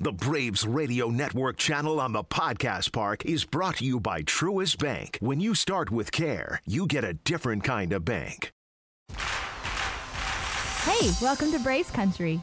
The Braves Radio Network channel on the Podcast Park is brought to you by Truist Bank. When you start with care, you get a different kind of bank. Hey, welcome to Braves Country.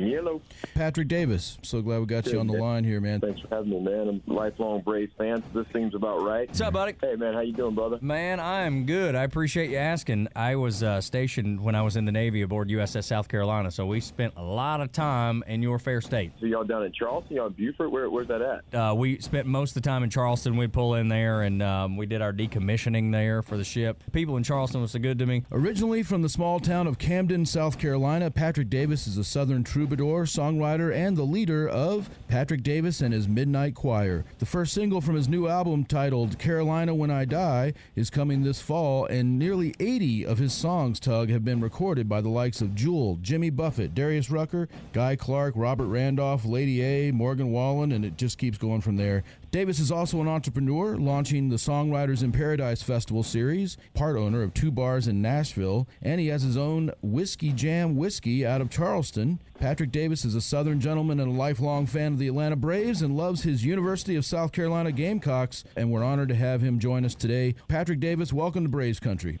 Hello. Patrick Davis. So glad we got you on the line here, man. Thanks for having me, man. I'm a lifelong Braves fan, so this seems about right. What's up, buddy? Hey, man, how you doing, brother? Man, I am good. I appreciate you asking. I was uh, stationed when I was in the Navy aboard USS South Carolina, so we spent a lot of time in your fair state. So y'all down in Charleston, y'all in Beaufort? Where, where's that at? Uh, we spent most of the time in Charleston. We'd pull in there, and um, we did our decommissioning there for the ship. People in Charleston was so good to me. Originally from the small town of Camden, South Carolina, Patrick Davis is a Southern troubadour, songwriter, and the leader of Patrick Davis and his Midnight Choir. The first single from his new album titled Carolina When I Die is coming this fall, and nearly 80 of his songs, Tug, have been recorded by the likes of Jewel, Jimmy Buffett, Darius Rucker, Guy Clark, Robert Randolph, Lady A, Morgan Wallen, and it just keeps going from there. Davis is also an entrepreneur, launching the Songwriters in Paradise Festival series, part owner of two bars in Nashville, and he has his own Whiskey Jam whiskey out of Charleston. Patrick Davis is a Southern gentleman and a lifelong fan of the Atlanta Braves and loves his University of South Carolina Gamecocks, and we're honored to have him join us today. Patrick Davis, welcome to Braves Country.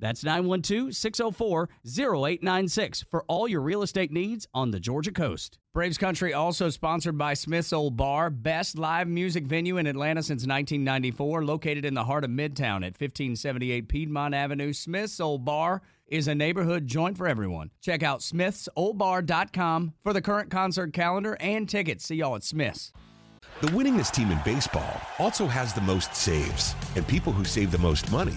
That's 912 604 0896 for all your real estate needs on the Georgia coast. Braves Country also sponsored by Smith's Old Bar, best live music venue in Atlanta since 1994, located in the heart of Midtown at 1578 Piedmont Avenue. Smith's Old Bar is a neighborhood joint for everyone. Check out smithsoldbar.com for the current concert calendar and tickets. See y'all at Smith's. The winningest team in baseball also has the most saves, and people who save the most money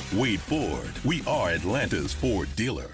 Wade Ford, we are Atlanta's Ford dealer.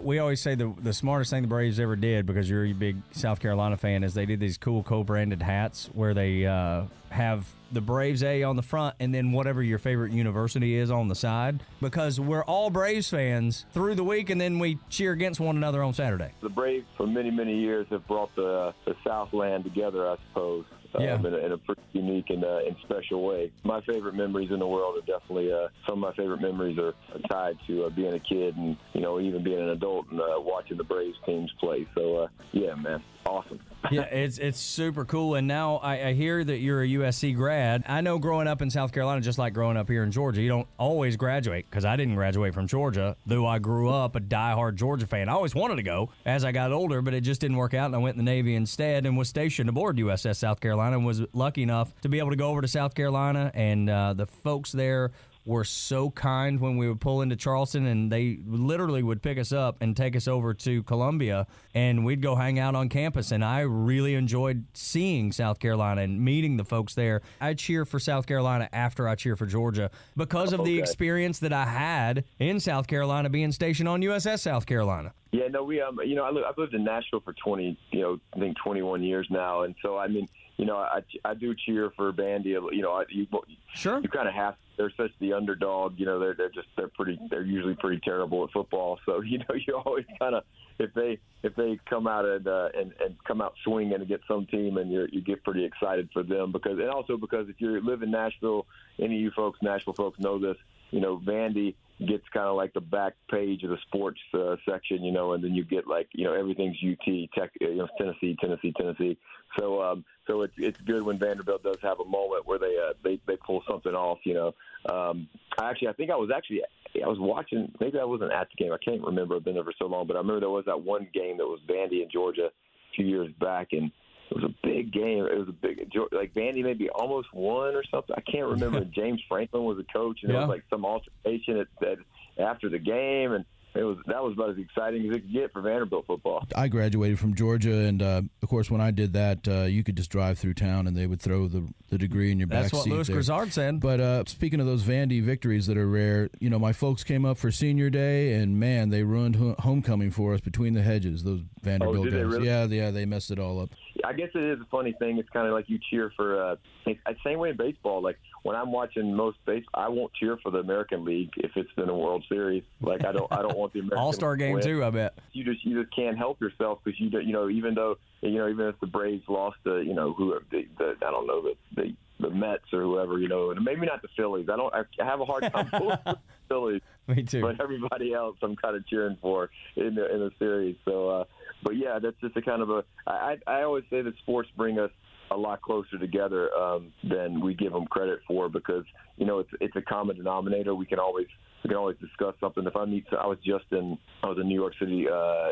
We always say the the smartest thing the Braves ever did because you're a big South Carolina fan is they did these cool co-branded hats where they uh, have the Braves A on the front and then whatever your favorite university is on the side because we're all Braves fans through the week and then we cheer against one another on Saturday. The Braves, for many, many years, have brought the, the Southland together, I suppose. Yeah. Um, in, a, in a pretty unique and, uh, and special way. My favorite memories in the world are definitely uh, some of my favorite memories are, are tied to uh, being a kid and you know even being an adult and uh, watching the Braves teams play. So uh, yeah, man, awesome. yeah, it's it's super cool. And now I, I hear that you're a USC grad. I know growing up in South Carolina, just like growing up here in Georgia, you don't always graduate because I didn't graduate from Georgia, though I grew up a diehard Georgia fan. I always wanted to go as I got older, but it just didn't work out, and I went in the Navy instead and was stationed aboard USS South Carolina and was lucky enough to be able to go over to South Carolina. And uh, the folks there were so kind when we would pull into Charleston and they literally would pick us up and take us over to Columbia and we'd go hang out on campus and I really enjoyed seeing South Carolina and meeting the folks there. I cheer for South Carolina after I cheer for Georgia because of the experience that I had in South Carolina being stationed on USS South Carolina. Yeah, no, we um, you know, I I've lived in Nashville for twenty, you know, I think twenty one years now, and so I mean, you know, I I do cheer for Vandy. You know, I, you Sure. you kind of have. They're such the underdog. You know, they're they're just they're pretty. They're usually pretty terrible at football. So you know, you always kind of if they if they come out and uh, and and come out swinging and get some team, and you you get pretty excited for them because and also because if you live in Nashville, any of you folks, Nashville folks know this. You know, Vandy gets kind of like the back page of the sports uh, section, you know, and then you get like you know everything's UT, Tech, you know, Tennessee, Tennessee, Tennessee. So um, so it's it's good when Vanderbilt does have a moment where they uh, they they pull something off, you know. Um, I actually I think I was actually I was watching. Maybe I wasn't at the game. I can't remember. I've been there for so long, but I remember there was that one game that was Vandy in Georgia a few years back, and it was a big game. It was a big like Vandy maybe almost won or something. I can't remember. James Franklin was a coach, and yeah. it was like some altercation at, at after the game, and it was that was about as exciting as it could get for Vanderbilt football. I graduated from Georgia, and uh, of course, when I did that, uh, you could just drive through town, and they would throw the, the degree in your That's back what seat. Lewis Grizzard said. But uh, speaking of those Vandy victories that are rare, you know, my folks came up for senior day, and man, they ruined ho- homecoming for us between the hedges. Those Vanderbilt oh, guys, really? yeah, yeah, they messed it all up. I guess it is a funny thing. It's kind of like you cheer for. Uh, it's the same way in baseball. Like when I'm watching most base, I won't cheer for the American League if it's in a World Series. Like I don't, I don't want the American All Star game win. too. I bet you just you just can't help yourself because you don't, you know even though you know even if the Braves lost to you know who the, the I don't know the, the the Mets or whoever you know and maybe not the Phillies. I don't I have a hard time pulling the Phillies. Me too. But everybody else I'm kind of cheering for in the in the series. So. uh but yeah, that's just a kind of a. I I always say that sports bring us a lot closer together um, than we give them credit for because you know it's it's a common denominator. We can always we can always discuss something. If I meet, I was just in I was in New York City uh,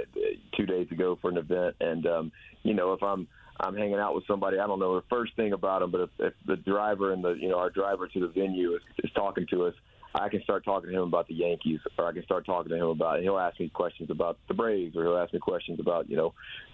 two days ago for an event, and um, you know if I'm I'm hanging out with somebody, I don't know the first thing about them, but if, if the driver and the you know our driver to the venue is, is talking to us I can start talking to him about the Yankees, or I can start talking to him about. He'll ask me questions about the Braves, or he'll ask me questions about you know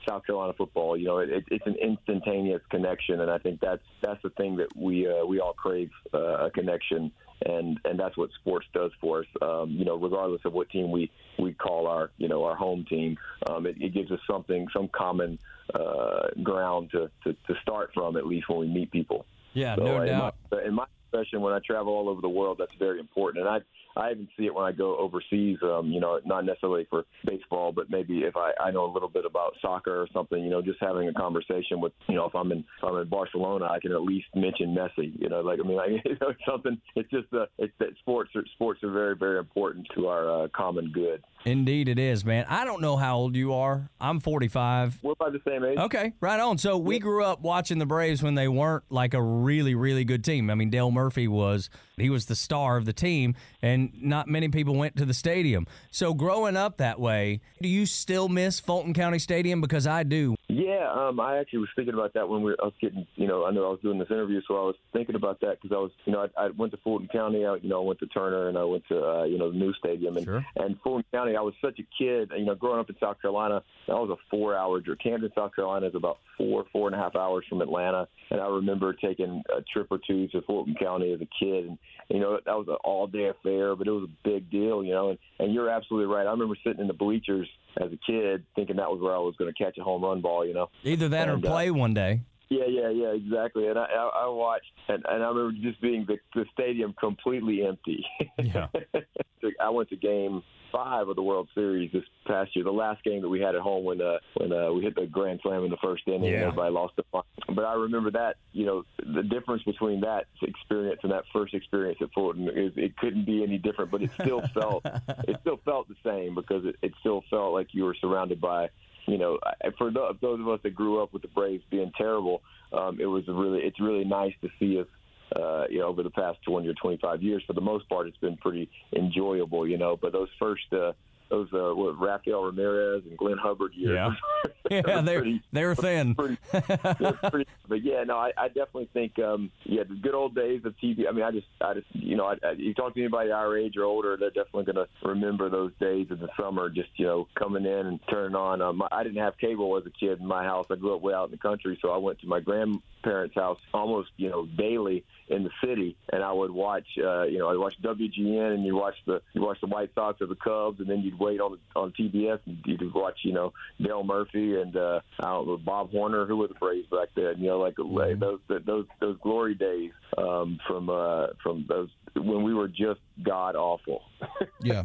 South Carolina football. You know, it, it's an instantaneous connection, and I think that's that's the thing that we uh, we all crave uh, a connection, and and that's what sports does for us. Um, you know, regardless of what team we we call our you know our home team, um, it, it gives us something some common uh, ground to, to to start from at least when we meet people. Yeah, so, no uh, doubt. In my, in my profession, when I travel all over the world, that's very important. And I I even see it when I go overseas. Um, you know, not necessarily for baseball, but maybe if I, I know a little bit about soccer or something. You know, just having a conversation with you know if I'm in if I'm in Barcelona, I can at least mention Messi. You know, like I mean, like, you know, it's something. It's just uh, it's that sports are, sports are very very important to our uh, common good. Indeed, it is, man. I don't know how old you are. I'm 45. We're about the same age. Okay, right on. So we grew up watching the Braves when they weren't like a really, really good team. I mean, Dale Murphy was he was the star of the team, and not many people went to the stadium. So growing up that way, do you still miss Fulton County Stadium? Because I do. Yeah, um, I actually was thinking about that when we were, I was getting, you know, I know I was doing this interview, so I was thinking about that because I was, you know, I, I went to Fulton County, I, you know, I went to Turner and I went to, uh, you know, the new stadium, and Sure. and Fulton County, I was such a kid, you know, growing up in South Carolina, that was a four-hour drive. Camden, South Carolina, is about four, four and a half hours from Atlanta, and I remember taking a trip or two to Fulton County as a kid, and you know, that was an all-day affair, but it was a big deal, you know, and and you're absolutely right. I remember sitting in the bleachers as a kid, thinking that was where I was going to catch a home run ball, you know. Either that or And, uh, play one day. Yeah, yeah, yeah, exactly. And I, I, I watched, and, and I remember just being the, the stadium completely empty. Yeah. I went to game five of the World Series this past year, the last game that we had at home when uh, when uh, we hit the grand slam in the first inning and everybody lost the fun. But I remember that, you know, the difference between that experience and that first experience at Fulton is it couldn't be any different, but it still felt it still felt the same because it, it still felt like you were surrounded by you know, for tho- those of us that grew up with the Braves being terrible, um, it was really it's really nice to see us. Uh, you know, over the past 20 or 25 years, for the most part, it's been pretty enjoyable. You know, but those first, uh, those uh, what Rafael Ramirez and Glenn Hubbard years, Yeah. were Yeah, they're pretty- they're thin. pretty, they're pretty, but yeah, no, I, I definitely think, um, yeah, the good old days of TV. I mean, I just, I just, you know, I, I, you talk to anybody our age or older, they're definitely going to remember those days in the summer, just you know, coming in and turning on. Um, I didn't have cable as a kid in my house. I grew up way out in the country, so I went to my grandparents' house almost, you know, daily in the city, and I would watch, uh, you know, I'd watch WGN, and you watch the, you watch the White Sox or the Cubs, and then you'd wait on on TBS and you'd watch, you know, Dale Murphy and uh, I don't know Bob Horner, who were the Braves back then. You know, like mm-hmm. those those those glory days um, from uh, from those when we were just god awful. yeah,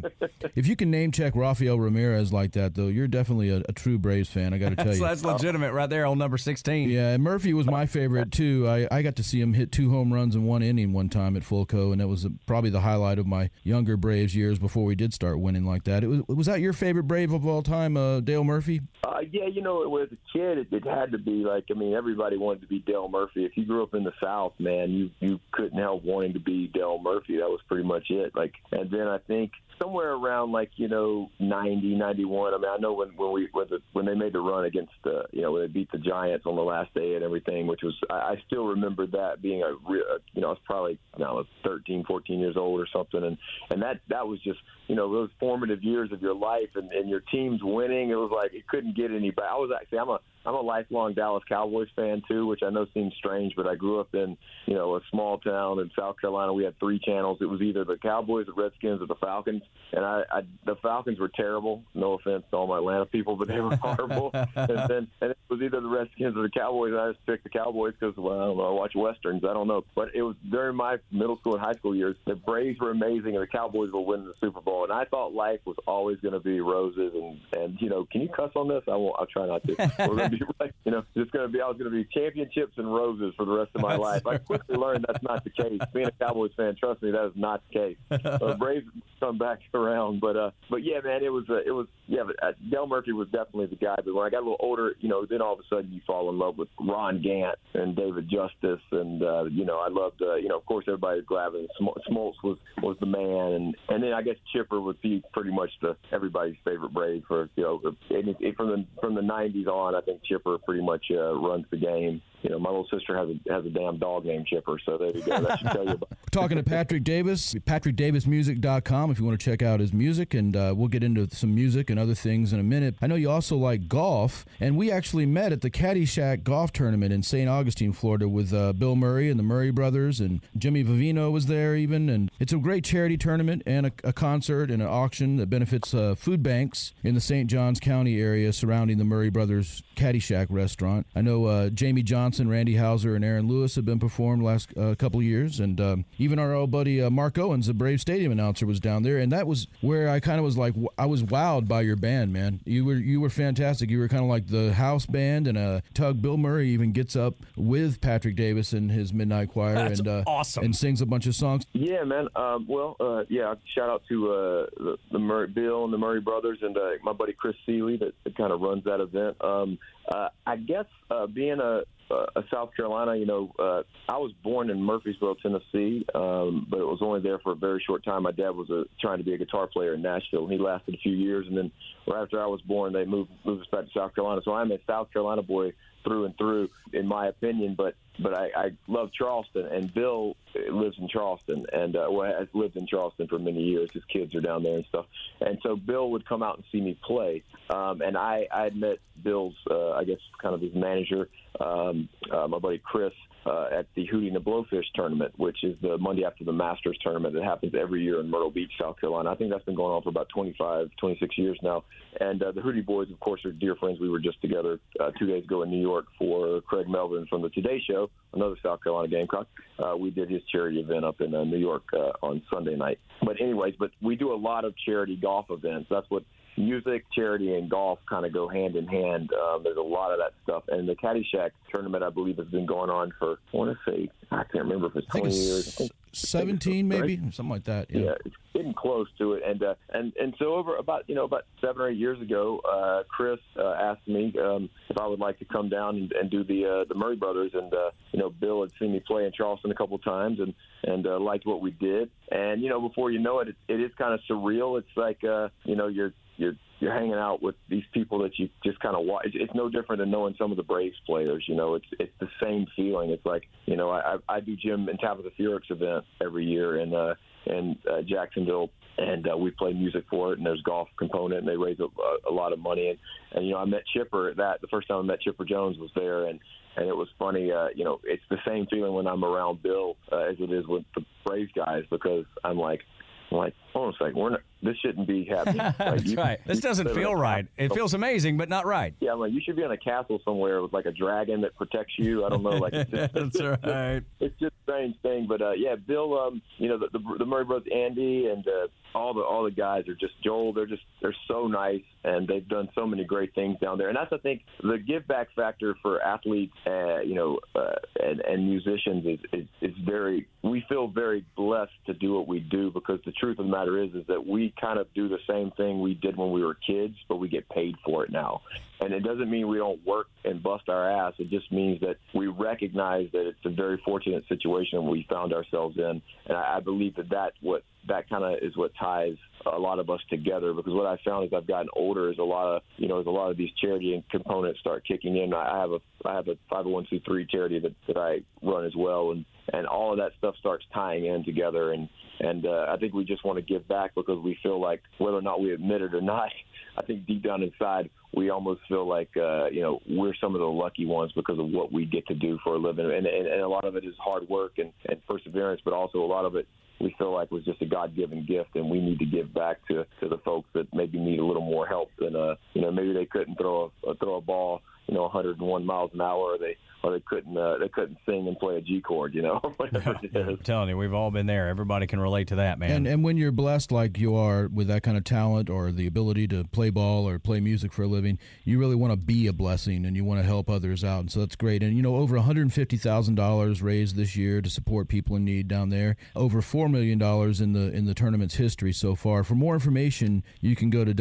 if you can name check Rafael Ramirez like that, though, you're definitely a, a true Braves fan. I got to tell you, that's legitimate right there on number sixteen. Yeah, and Murphy was my favorite too. I, I got to see him hit two home runs in one inning one time at Fulco, and that was probably the highlight of my younger Braves years before we did start winning like that. It was was that your favorite Brave of all time, uh, Dale Murphy? Uh, yeah, you know, as a kid, it, it had to be like I mean, everybody wanted to be Dale Murphy. If you grew up in the South, man, you you couldn't help wanting to be Dale Murphy. That was pretty much it. Like, and then I think somewhere around like you know 90 91 i mean i know when when we when, the, when they made the run against uh, you know when they beat the giants on the last day and everything which was i, I still remember that being a real you know i was probably you know 13 14 years old or something. And and that that was just you know those formative years of your life and, and your team's winning. It was like it couldn't get any better. I was actually i'm a I'm a lifelong Dallas Cowboys fan too, which I know seems strange, but I grew up in you know a small town in South Carolina. We had three channels. It was either the Cowboys, the Redskins, or the Falcons, and I, I the Falcons were terrible. No offense to all my Atlanta people, but they were horrible. and then and it was either the Redskins or the Cowboys. And I just picked the Cowboys because well, I don't know, I watch westerns. I don't know, but it was during my middle school and high school years. The Braves were amazing, and the Cowboys were winning the Super Bowl. And I thought life was always going to be roses. And and you know, can you cuss on this? I won't. I'll try not to. We're going to be like, you know, just going to be. I was going to be championships and roses for the rest of my life. I quickly learned that's not the case. Being a Cowboys fan, trust me, that is not the case. Uh, Braves come back around, but uh, but yeah, man, it was uh, it was yeah. But uh, Dale Murphy was definitely the guy. But when I got a little older, you know, then all of a sudden you fall in love with Ron Gant and David Justice, and uh, you know, I loved uh, you know, of course, everybody Glavine Smoltz was was the man, and and then I guess Chipper would be pretty much the everybody's favorite Brave for you know, and it, from the from the '90s on, I think Chipper pretty much uh, runs the game you know, my little sister has a has a damn dog named Chipper, so there you go. That should tell you. About- Talking to Patrick Davis, patrickdavismusic.com if you want to check out his music, and uh, we'll get into some music and other things in a minute. I know you also like golf, and we actually met at the Caddyshack Golf Tournament in St. Augustine, Florida, with uh, Bill Murray and the Murray brothers, and Jimmy Vivino was there even, and it's a great charity tournament and a, a concert and an auction that benefits uh, food banks in the St. Johns County area surrounding the Murray brothers Caddyshack restaurant. I know uh, Jamey Johnson, Randy Houser, and Aaron Lewis have been performed last uh, couple of years, and um, even our old buddy uh, Mark Owens, the Brave Stadium announcer, was down there, and that was where I kind of was like, I was wowed by your band, man. You were you were fantastic. You were kind of like the house band, and uh, Tug Bill Murray even gets up with Patrick Davis and his Midnight Choir, That's and uh, awesome, and sings a bunch of songs. Yeah, man. Um, well, uh, yeah. Shout out to uh, the, the Murray, Bill and the Murray brothers, and uh, my buddy Chris Seeley that, that kind of runs that event. Um, uh, I guess uh, being a, a South Carolina, you know, uh, I was born in Murfreesboro, Tennessee, um, but it was only there for a very short time. My dad was a, trying to be a guitar player in Nashville, and he lasted a few years. And then right after I was born, they moved moved us back to South Carolina. So I'm a South Carolina boy through and through, in my opinion. But but I, I love Charleston, and Bill lives in Charleston, and uh, well, has lived in Charleston for many years. His kids are down there and stuff, and so Bill would come out and see me play, um, and I I had met Bill's uh, I guess kind of his manager, um, uh, my buddy Chris, uh, at the Hootie and the Blowfish tournament, which is the Monday after the Masters tournament that happens every year in Myrtle Beach, South Carolina. I think that's been going on for about 25, 26 years now. And uh, the Hootie boys, of course, are dear friends. We were just together uh, two days ago in New York for Craig Melvin from the Today Show, another South Carolina Gamecock. Uh, we did his charity event up in uh, New York uh, on Sunday night. But anyways, but we do a lot of charity golf events. That's what music, charity, and golf kind of go hand in hand. Um, there's a lot of that stuff. And the Caddyshack tournament, I believe, has been going on for, I want to say, I can't remember if it's 20 years. I think, 17 maybe right? something like that yeah. yeah. it's getting close to it and uh, and and so over about you know about seven or eight years ago uh, chris uh, asked me um, if i would like to come down and, and do the uh, the murray brothers and uh, you know bill had seen me play in charleston a couple of times and and uh, liked what we did and you know before you know it it, it is kind of surreal it's like uh, you know you're you're you're hanging out with these people that you just kind of watch. It's no different than knowing some of the Braves players. You know, it's it's the same feeling. It's like you know, I I do Jim and Tabitha Furyk's event every year in uh, in uh, Jacksonville, and uh, we play music for it. And there's golf component, and they raise a, a lot of money. And and you know, I met Chipper at that the first time I met Chipper Jones was there, and and it was funny. Uh, you know, it's the same feeling when I'm around Bill uh, as it is with the Braves guys because I'm like I'm like, hold on a second, we're not, this shouldn't be happening. Like, That's you- right. This doesn't feel right. It feels amazing, but not right. Yeah, I'm like, you should be in a castle somewhere with like a dragon that protects you. I don't know, like it's just, That's right. it's just a strange thing. But uh, yeah, Bill, um, you know, the, the, the Murray brothers, Andy, and uh, all the all the guys are just Joel. They're just they're so nice, and they've done so many great things down there. And that's I think the give back factor for athletes, uh, you know, uh, and, and musicians is, is is very. We feel very blessed to do what we do because the truth of the matter is is that we kind of do the same thing we did when we were kids, but we get paid for it now. And it doesn't mean we don't work and bust our ass. It just means that we recognize that it's a very fortunate situation we found ourselves in. And I, I believe that that what that kind of is what ties a lot of us together. Because what I found as I've gotten older is a lot of you know as a lot of these charity components start kicking in. I have a I have a 501c3 charity that, that I run as well, and and all of that stuff starts tying in together. And and uh, I think we just want to give back because we feel like whether or not we admit it or not, I think deep down inside we almost feel like uh, you know we're some of the lucky ones because of what we get to do for a living, and, and, and a lot of it is hard work and, and perseverance, but also a lot of it we feel like was just a God-given gift, and we need to give back to, to the folks that maybe need a little more help than uh, you know maybe they couldn't throw a, throw a ball you know 101 miles an hour, or they or they couldn't uh, they couldn't sing and play a G chord, you know whatever it I'm telling you, we've all been there. Everybody can relate to that, man. And and when you're blessed like you are with that kind of talent or the ability to play ball or play music for a living, you really want to be a blessing and you want to help others out. And so that's great. And you know, over $150,000 raised this year to support people in need down there. Over 4 million dollars in the in the tournament's history so far. For more information, you can go to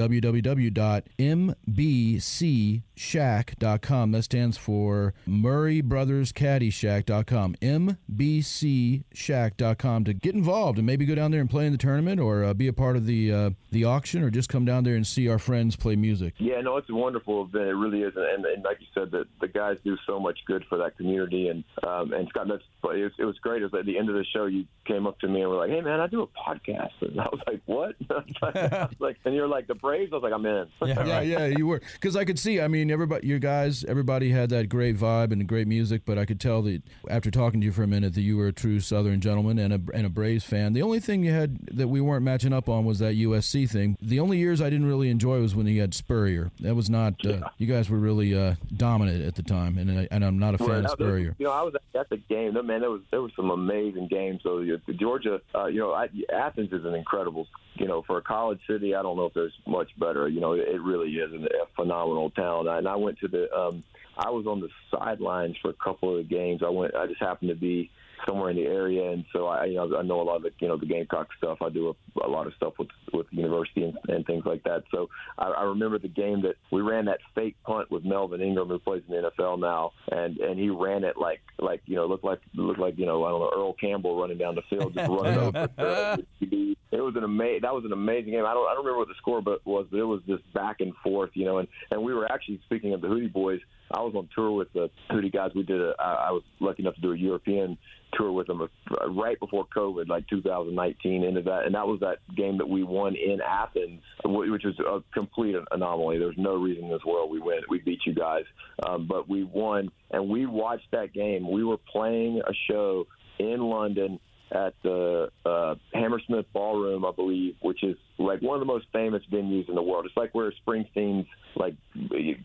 www.mbcshack.com. That stands for Murray Brothers Caddyshack.com. mbcshack.com to get involved and maybe go down there and play in the tournament or uh, be a part of the uh, the auction or just come down there and see our friends play music. Yeah, no, it's a wonderful event. It really is, and, and like you said, the, the guys do so much good for that community. And um, and Scott, that's it was, it was great. It was at the end of the show, you came up to me and were like, "Hey, man, I do a podcast," and I was like, "What?" I was like, and you're like, "The Braves." I was like, "I'm in." yeah, yeah, you were because I could see. I mean, everybody, you guys, everybody had that great vibe and great music, but I could tell that after talking to you for a minute that you were a true Southern gentleman and a and a Braves fan. The only thing you had that we weren't matching up on was that USC thing. The only years I didn't really enjoy was when he had Spurrier. That was not. Uh, you guys were really uh, dominant at the time, and I, and I'm not a fan Right. of Spurrier. You know, I was at the game. No, Man, there was there was some amazing games. So the Georgia, uh, you know, I, Athens is an incredible. You know, for a college city, I don't know if there's much better. You know, it, it really is a phenomenal town. And I went to the. Um, I was on the sidelines for a couple of the games. I went. I just happened to be somewhere in the area, and so I, you know, I know a lot of the, you know, the Gamecock stuff. I do a, a lot of stuff with with the university and, and things like that. So I, I remember the game that we ran that fake punt with Melvin Ingram, who plays in the NFL now, and and he ran it like like you know looked like looked like you know I don't know Earl Campbell running down the field, just running over. It was an amazing. That was an amazing game. I don't I don't remember what the score but was, but it was just back and forth, you know. And and we were actually speaking of the Hootie Boys. I was on tour with the Hootie guys. We did a. I I was lucky enough to do a European tour with them uh, right before COVID, like 2019, into that, and that was that game that we won in Athens, which was a complete anomaly. There's no reason in this world we win. We beat you guys, um, but we won, and we watched that game. We were playing a show in London at the uh, Hammersmith Ballroom, I believe, which is like one of the most famous venues in the world. It's like where Springsteen's like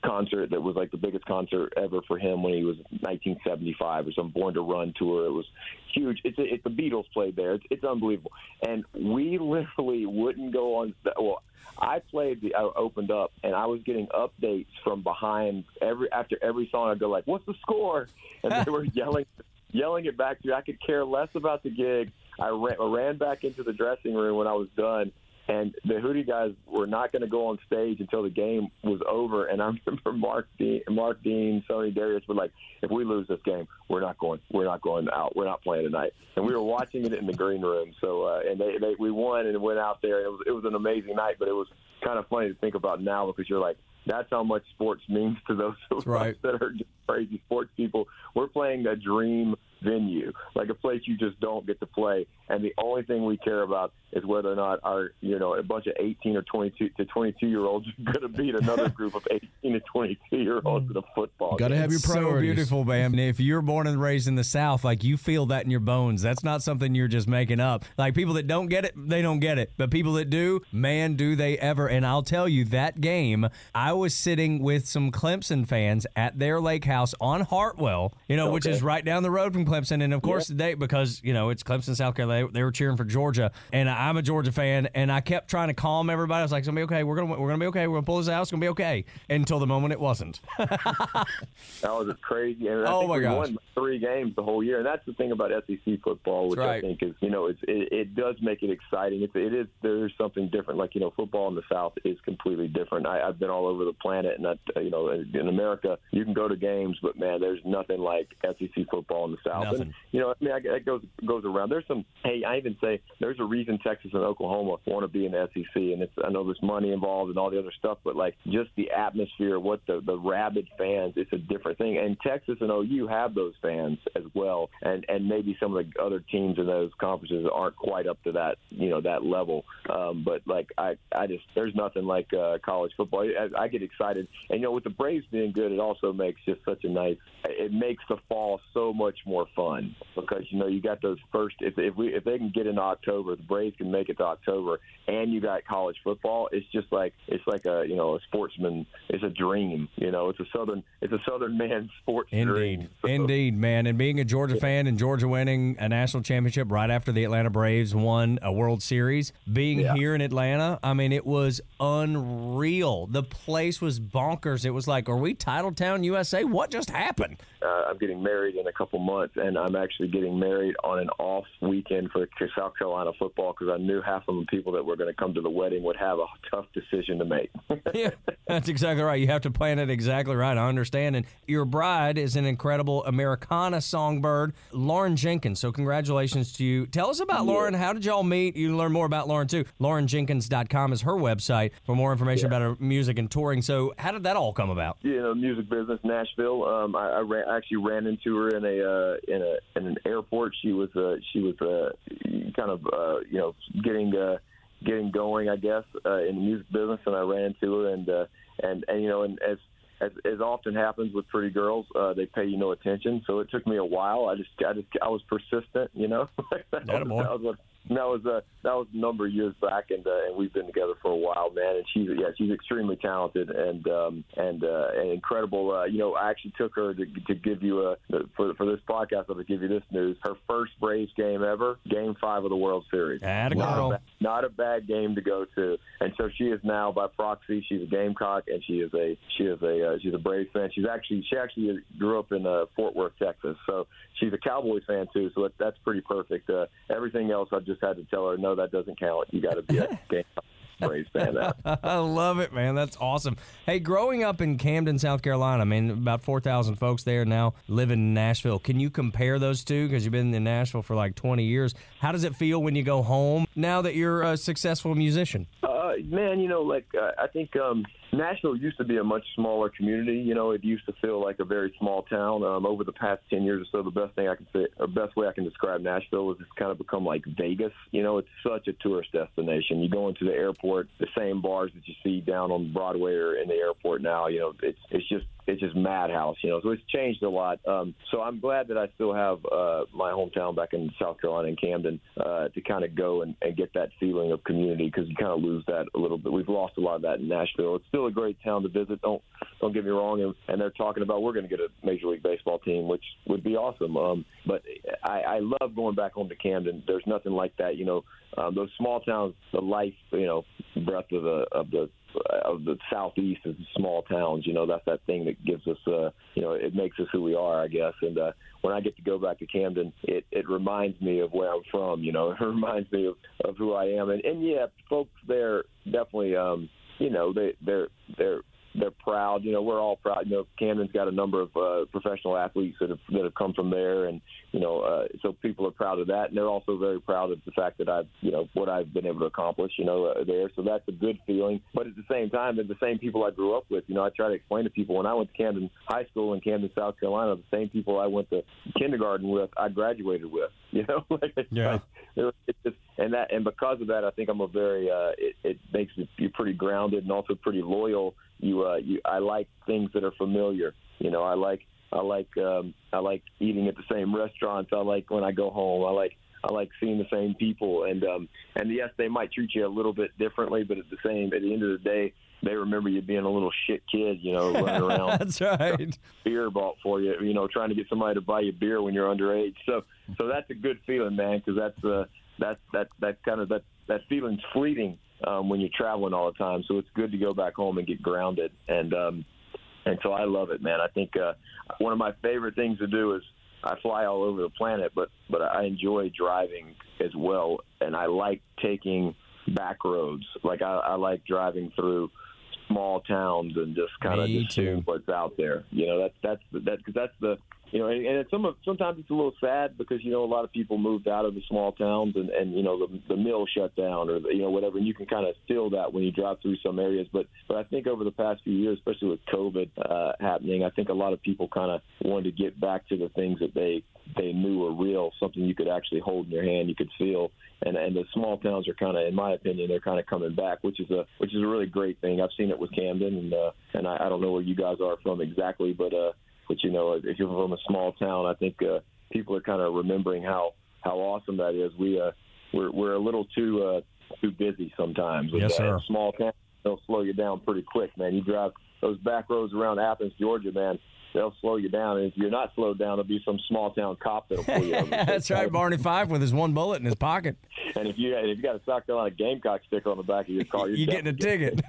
concert that was like the biggest concert ever for him when he was 1975 or some Born to Run tour. It was huge. It's a, it's the Beatles played there. It's, it's unbelievable. And we literally wouldn't go on. Well, I played the I opened up and I was getting updates from behind every after every song. I'd go like, "What's the score?" And they were yelling yelling it back to you. I could care less about the gig. I ran, I ran back into the dressing room when I was done, and the Hootie guys were not going to go on stage until the game was over. And I remember Mark Dean, Mark Dean, Soni Darius were like, "If we lose this game, we're not going. We're not going out. We're not playing tonight." And we were watching it in the green room. So, uh, and they, they we won and went out there. It was it was an amazing night, but it was kind of funny to think about now because you're like. That's how much sports means to those of us that are just crazy sports people. We're playing a dream venue, like a place you just don't get to play. And the only thing we care about is whether or not our, you know, a bunch of 18 or 22 to 22 year olds are going to beat another group of 18 to 22 year olds in a football. Game. Got to have your so priorities. beautiful, man. If you're born and raised in the South, like you feel that in your bones. That's not something you're just making up. Like people that don't get it, they don't get it. But people that do, man, do they ever. And I'll tell you, that game, I was sitting with some Clemson fans at their lake house on Hartwell, you know, which is right down the road from Clemson. And of course, they, because, you know, it's Clemson, South Carolina, they, they were cheering for Georgia. And I'm a Georgia fan. And I kept trying to calm everybody. I was like, it's going to be okay. We're going to we're gonna be okay. We're going to pull this out. It's going to be okay. Until the moment it wasn't. That was crazy. And I Oh, think my we gosh. won three games the whole year, and that's the thing about SEC football, which right. I think is, you know, it, it does make it exciting. It's, it is there is something different. Like you know, football in the South is completely different. I, I've been all over the planet, and that you know, in America, you can go to games, but man, there's nothing like SEC football in the South. Nothing. And you know, I mean, that goes goes around. There's some. Hey, I even say there's a reason Texas and Oklahoma want to be in the SEC, and it's I know there's money involved and all the other stuff, but like just the atmosphere, what the the rabid fans, it's a different thing. And Texas and OU have those fans as well, and and maybe some of the other teams in those conferences aren't quite up to that you know that level. Um, but like I I just there's nothing like uh, college football. I, I get excited, and you know with the Braves being good, it also makes just such a nice. It makes the fall so much more fun because you know you got those first if if we if they can get in October, the Braves can make it to October, and you got college football. It's just like it's like a you know a sportsman. It's a dream. You know, it's a southern it's a southern man's sports Indeed. So- Indeed, man. And being a Georgia fan and Georgia winning a national championship right after the Atlanta Braves won a World Series, being Yeah. here in Atlanta, I mean, it was unreal. The place was bonkers. It was like, are we Titletown, USA? What just happened? uh, I'm getting married in a couple months, and I'm actually getting married on an off weekend for South Carolina football because I knew half of the people that were going to come to the wedding would have a tough decision to make. yeah, that's exactly right. You have to plan it exactly right. I understand. And your bride is an incredible Americana songbird, Lauren Jenkins. So congratulations to you. Tell us about Lauren. How did y'all meet? You can learn more about Lauren too. LaurenJenkins.com is her website for more information about her music and touring. So how did that all come about? you know, music business, Nashville. Um, I, I ran, actually ran into her in a uh, in a in an airport. She was uh, she was uh, kind of uh, you know getting uh, getting going, I guess, uh, in the music business, and I ran into her, and uh, and and you know, and as as, as often happens with pretty girls, uh, they pay you no attention. So it took me a while. I just, I just, I was persistent, you know. that, was, that was what that was uh, that was a number of years back, and uh, and we've been together for a while, man. And she's yeah, she's extremely talented and um, and uh, and incredible. Uh, you know, I actually took her to, to give you a for for this podcast. I'm to give you this news. Her first Braves game ever, Game Five of the World Series. Not a girl. not a bad game to go to. And so she is now by proxy. She's a Gamecock, and she is a she is a uh, she's a Braves fan. She's actually she actually grew up in uh, Fort Worth, Texas. So she's a Cowboys fan too. So that, that's pretty perfect. Uh, everything else, I just had to tell her, no, that doesn't count. You got to be a Braves fan. I love it, man. That's awesome. Hey, growing up in Camden, South Carolina, I mean, about 4,000 folks there now living in Nashville. Can you compare those two? Because you've been in Nashville for like 20 years. How does it feel when you go home now that you're a successful musician? Uh, man, you know, like uh, I think um, Nashville used to be a much smaller community. You know, it used to feel like a very small town. Um, over the past ten years or so, the best thing I can say, or best way I can describe Nashville is it's kind of become like Vegas. You know, it's such a tourist destination. You go into the airport, the same bars that you see down on Broadway or in the airport now. You know, it's it's just it's just madhouse. You know, so it's changed a lot. Um, so I'm glad that I still have uh, my hometown back in South Carolina in Camden uh, to kind of go and, and get that feeling of community because you kind of lose that a little bit. We've lost a lot of that in Nashville. It's still a great town to visit. Don't don't get me wrong. And, and they're talking about we're going to get a Major League Baseball team, which would be awesome. Um, but I, I love going back home to Camden. There's nothing like that. You know, um, those small towns, the life, you know, breath of the of the of the southeast is small towns. You know, that's that thing that gives us, uh, you know, it makes us who we are, I guess. And uh, when I get to go back to Camden, it it reminds me of where I'm from. You know, it reminds me of of who I am. And and yeah, folks there definitely, um, you know, they they're they're they're proud. You know, we're all proud. You know, Camden's got a number of uh, professional athletes that have that have come from there, and you know, uh, so people are proud of that, and they're also very proud of the fact that I've, you know, what I've been able to accomplish. You know, uh, there. So that's a good feeling. But at the same time, they're the same people I grew up with. You know, I try to explain to people when I went to Camden High School in Camden, South Carolina, the same people I went to kindergarten with, I graduated with. You know, like, yeah. Like, it's just, and that, and because of that, I think I'm a very. Uh, it, it makes you pretty grounded and also pretty loyal you uh you I like things that are familiar. You know, I like I like um I like eating at the same restaurants. I like when I go home. I like I like seeing the same people and um and yes, they might treat you a little bit differently, but at the same at the end of the day, they remember you being a little shit kid, you know, running around. That's right. Beer bought for you, you know, trying to get somebody to buy you beer when you're underage. So so that's a good feeling, man, because that's uh that's that that kind of that that feeling's fleeting um, when you're traveling all the time. So it's good to go back home and get grounded. And um, and so I love it, man. I think uh, one of my favorite things to do is I fly all over the planet, but but I enjoy driving as well, and I like taking back roads. Like I, I like driving through small towns and just kind of just seeing what's out there. You know, that's that's that because that's the you know, and, and some of, sometimes it's a little sad because you know a lot of people moved out of the small towns and and you know the the mill shut down or you know whatever, and you can kind of feel that when you drive through some areas. But but I think over the past few years, especially with COVID uh, happening, I think a lot of people kind of wanted to get back to the things that they they knew were real, something you could actually hold in your hand, you could feel, and and the small towns are kind of, in my opinion, they're kind of coming back, which is a which is a really great thing. I've seen it with Camden, and uh, and I, I don't know where you guys are from exactly, but uh, but you know, if you're from a small town, I think uh, people are kind of remembering how how awesome that is. We uh, we're we're a little too uh, too busy sometimes. With, yes, sir. Uh, small town, they'll slow you down pretty quick, man. You drive those back roads around Athens, Georgia, man they'll slow you down. And if you're not slowed down, there'll be some small town cop that'll pull you over. That's right, Barney Fife with his one bullet in his pocket. And if you if you got a South Carolina Gamecock sticker on the back of your car, you're, you're getting a ticket.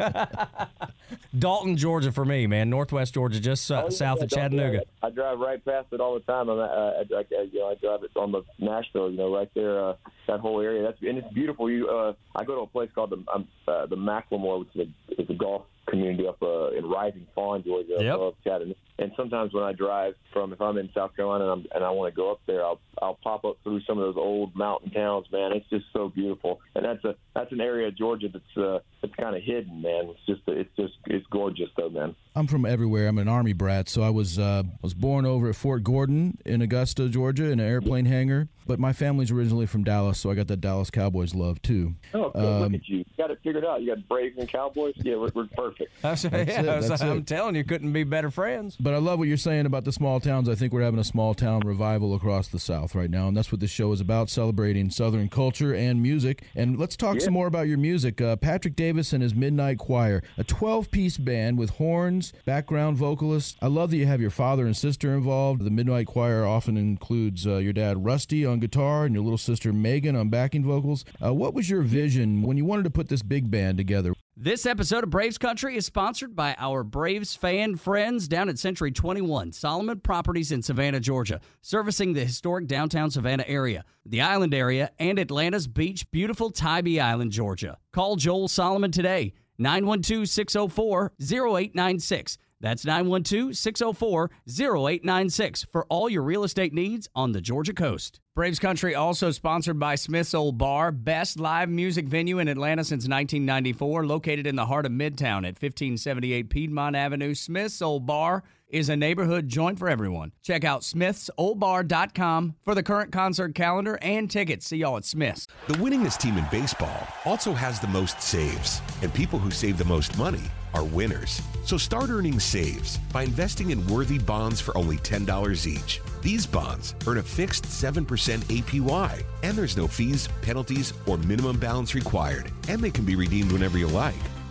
Dalton, Georgia, for me, man. Northwest Georgia, just uh, oh, yeah, south yeah, of Chattanooga. I drive right past it all the time. I, I, I, you know, I drive it on the Nashville, you know, right there, uh, that whole area. That's and it's beautiful. You, uh, I go to a place called the um, uh, the McLemore, which is a, is a golf community up uh, in Rising Fawn, Georgia, yep. above Chattanooga. And sometimes when I drive from, if I'm in South Carolina and, I'm, and I want to go up there, I'll I'll pop up through some of those old mountain towns. Man, it's just so beautiful. And that's a that's an area of Georgia that's uh, that's kind of hidden, man. It's just it's just it's gorgeous though, man. I'm from everywhere. I'm an army brat, so I was uh, was born over at Fort Gordon in Augusta, Georgia, in an airplane hangar. But my family's originally from Dallas, so I got that Dallas Cowboys love too. Oh, cool. Um, look at you! You got it figured out. You got Braves and Cowboys. Yeah, we're, we're perfect. That's, that's yeah, it, that's I'm it. telling you, couldn't be better friends. But I love what you're saying about the small towns. I think we're having a small town revival across the South right now, and that's what this show is about: celebrating Southern culture and music. And let's talk yeah. some more about your music. Uh, Patrick Davis and his Midnight Choir, a 12-piece band with horns, background vocalists. I love that you have your father and sister involved. The Midnight Choir often includes uh, your dad Rusty on guitar and your little sister Megan on backing vocals. Uh, what was your vision when you wanted to put this big band together? This episode of Braves Country is sponsored by our Braves fan friends down at Century 21, Solomon Properties in Savannah, Georgia, servicing the historic downtown Savannah area, the island area, and Atlanta's beach, beautiful Tybee Island, Georgia. Call Joel Solomon today, 912 604 0896. That's 912 604 0896 for all your real estate needs on the Georgia coast. Braves Country also sponsored by Smith's Old Bar, best live music venue in Atlanta since 1994, located in the heart of Midtown at 1578 Piedmont Avenue. Smith's Old Bar is a neighborhood joint for everyone. Check out smithsoldbar.com for the current concert calendar and tickets. See y'all at Smith's. The winningest team in baseball also has the most saves, and people who save the most money are winners. So start earning saves by investing in worthy bonds for only $10 each. These bonds earn a fixed 7% APY, and there's no fees, penalties, or minimum balance required, and they can be redeemed whenever you like.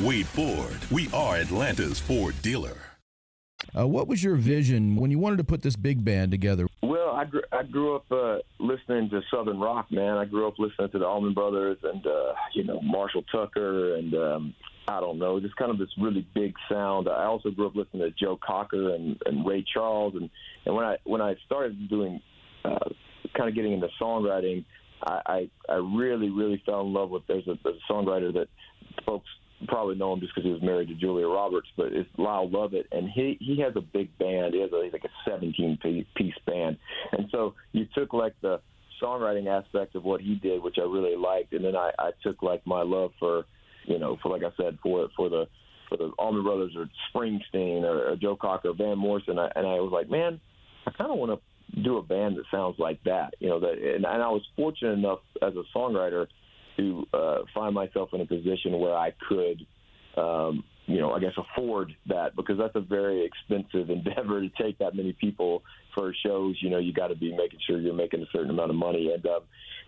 Wade Ford, we are Atlanta's Ford dealer. Uh, what was your vision when you wanted to put this big band together? Well, I grew, I grew up uh, listening to Southern rock, man. I grew up listening to the Allman Brothers and uh, you know Marshall Tucker and um, I don't know, just kind of this really big sound. I also grew up listening to Joe Cocker and, and Ray Charles, and and when I when I started doing uh, kind of getting into songwriting, I, I I really really fell in love with. There's a, there's a songwriter that folks probably know him just because he was married to Julia Roberts, but it's Lyle Lovett, and he he has a big band. He has a, like a 17 piece band, and so you took like the songwriting aspect of what he did, which I really liked, and then I, I took like my love for, you know, for like I said, for for the for the Allman Brothers or Springsteen or, or Joe Cocker or Van Morrison, I, and I was like, man, I kind of want to do a band that sounds like that, you know. That and, and I was fortunate enough as a songwriter to uh, find myself in a position where I could, um, you know, I guess afford that because that's a very expensive endeavor to take that many people for shows. You know, you got to be making sure you're making a certain amount of money, and um,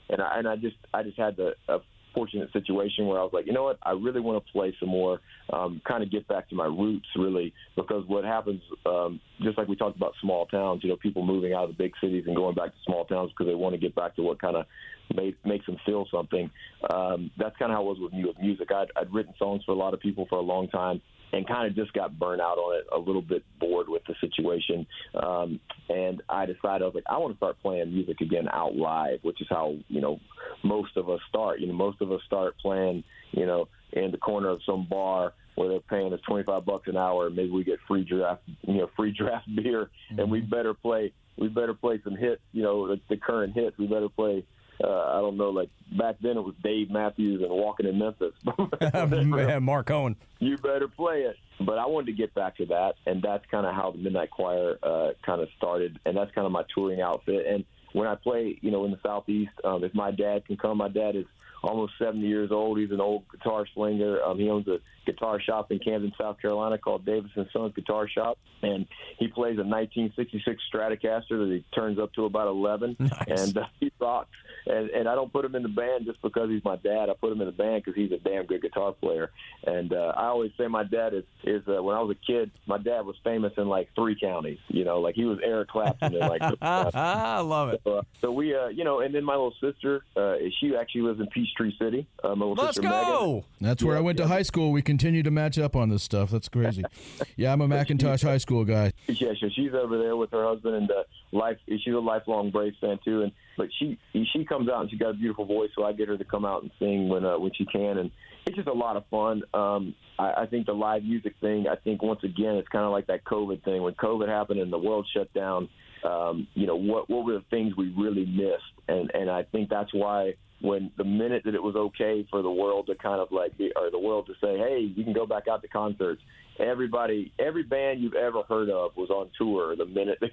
and I and I just I just had the a fortunate situation where I was like, you know what, I really want to play some more, um, kind of get back to my roots, really, because what happens, um, just like we talked about small towns, you know, people moving out of the big cities and going back to small towns because they want to get back to what kind of made, makes them feel something. Um, that's kind of how it was with me with music. I'd, I'd written songs for a lot of people for a long time and kind of just got burnt out on it, a little bit bored with the situation. Um, and I decided I was like, I want to start playing music again out live, which is how you know most of us start. You know, most of us start playing, you know, in the corner of some bar where they're paying us 25 bucks an hour. Maybe we get free draft, you know, free draft beer, mm-hmm. and we better play. We better play some hits, you know, the, the current hits. We better play I don't know, like back then it was Dave Matthews and Walking in Memphis. Marc Cohn. You better play it. But I wanted to get back to that, and that's kind of how the Midnight Choir uh, kind of started, and that's kind of my touring outfit. And when I play, you know, in the Southeast, um, if my dad can come, my dad is almost 70 years old. He's an old guitar slinger. Um, he owns a guitar shop in Camden, South Carolina called Davis and Sons Guitar Shop, and he plays a 1966 Stratocaster that he turns up to about 11, nice. and uh, he rocks and and I don't put him in the band just because he's my dad. I put him in the band because he's a damn good guitar player. And uh, I always say my dad is is uh, when I was a kid, my dad was famous in like three counties. You know, like he was Eric Clapton. In, like I love it. So, uh, so we, uh, you know, and then my little sister, uh, she actually lives in Peachtree City. Uh, my little Let's go. Megan. That's where Yeah, I went to high school. We continue to match up on this stuff. That's crazy. yeah, I'm a McIntosh high school guy. Yeah, so she's over there with her husband, and uh, life. She's a lifelong Braves fan too. And but she she comes out and she's got a beautiful voice, so I get her to come out and sing when uh, when she can, and it's just a lot of fun. Um, I, I think the live music thing. I think once again, it's kind of like that COVID thing. When COVID happened and the world shut down, um, you know what what were the things we really missed, and and I think that's why when the minute that it was okay for the world to kind of like be, or the world to say, hey, you can go back out to concerts. Everybody, every band you've ever heard of was on tour the minute that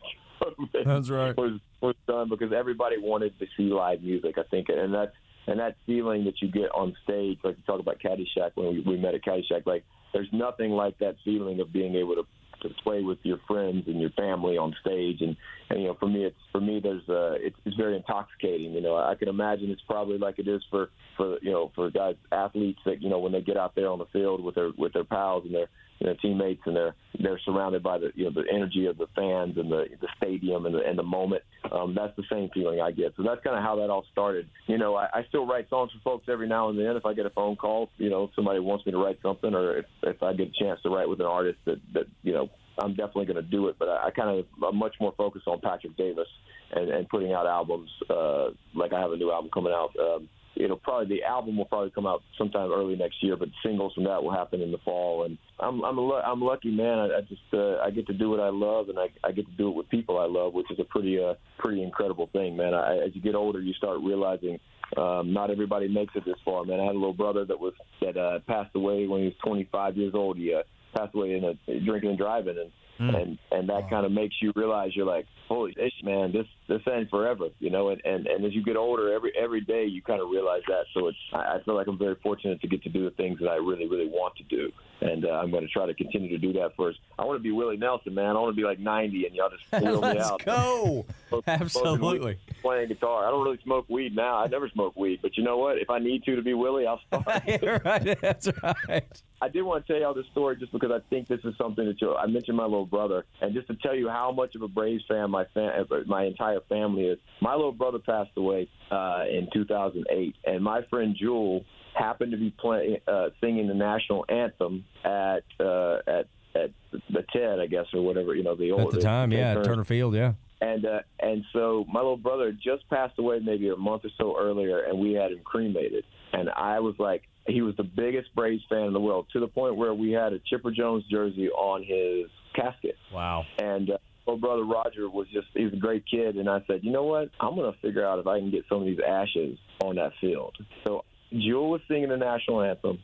That's right. was was done because everybody wanted to see live music. I think, and that's and that feeling that you get on stage, like you talk about Caddyshack when we, we met at Caddyshack, like there's nothing like that feeling of being able to to play with your friends and your family on stage and and you know for me it's for me there's uh it's, it's very intoxicating you know i can imagine it's probably like it is for for you know for guys athletes that you know when they get out there on the field with their with their pals and their you know, teammates and they're they're surrounded by the you know the energy of the fans and the the stadium and the and the moment. Um, that's the same feeling I get. So that's kind of how that all started. You know, I, I still write songs for folks every now and then. If I get a phone call, you know, somebody wants me to write something, or if if I get a chance to write with an artist that that you know. I'm definitely going to do it, but I, I kind of I'm much more focused on Patrick Davis and, and putting out albums. Uh, like I have a new album coming out. Um, it'll probably the album will probably come out sometime early next year, but singles from that will happen in the fall. And I'm I'm a, I'm lucky, man. I, I just uh, I get to do what I love, and I I get to do it with people I love, which is a pretty uh pretty incredible thing, man. I, as you get older, you start realizing um, not everybody makes it this far, man. I had a little brother that was that uh, passed away when he was 25 years old. He uh, passed away in a drinking and driving, and Hmm. and and that kind of makes you realize you're like, holy shit, man, this this ain't forever, you know. And, and and as you get older, every every day you kind of realize that. So it's I, feel like I'm very fortunate to get to do the things that I really really want to do, and uh, I'm going to try to continue to do that first. I want to be Willie Nelson, man. I want to be like 90, and y'all just wheel me out. Let's go. Absolutely. playing guitar. I don't really smoke weed now. I never smoke weed, but you know what? If I need to to be Willie, I'll start. Right. That's right. I did want to tell y'all this story just because I think this is something that you I mentioned my little brother, and just to tell you how much of a Braves fan my fam, my entire family is. My little brother passed away uh, in 2008, and my friend Jewel happened to be playing uh, singing the national anthem at uh, at at the TED, I guess, or whatever you know the old At the time, yeah, Turner- Turner Field, yeah. and uh, and so my little brother just passed away maybe a month or so earlier, and we had him cremated. And I was like, he was the biggest Braves fan in the world to the point where we had a Chipper Jones jersey on his casket. Wow. And uh, little brother Roger was just he was a great kid, and I said, you know what? I'm gonna figure out if I can get some of these ashes on that field. So Jewel was singing the national anthem.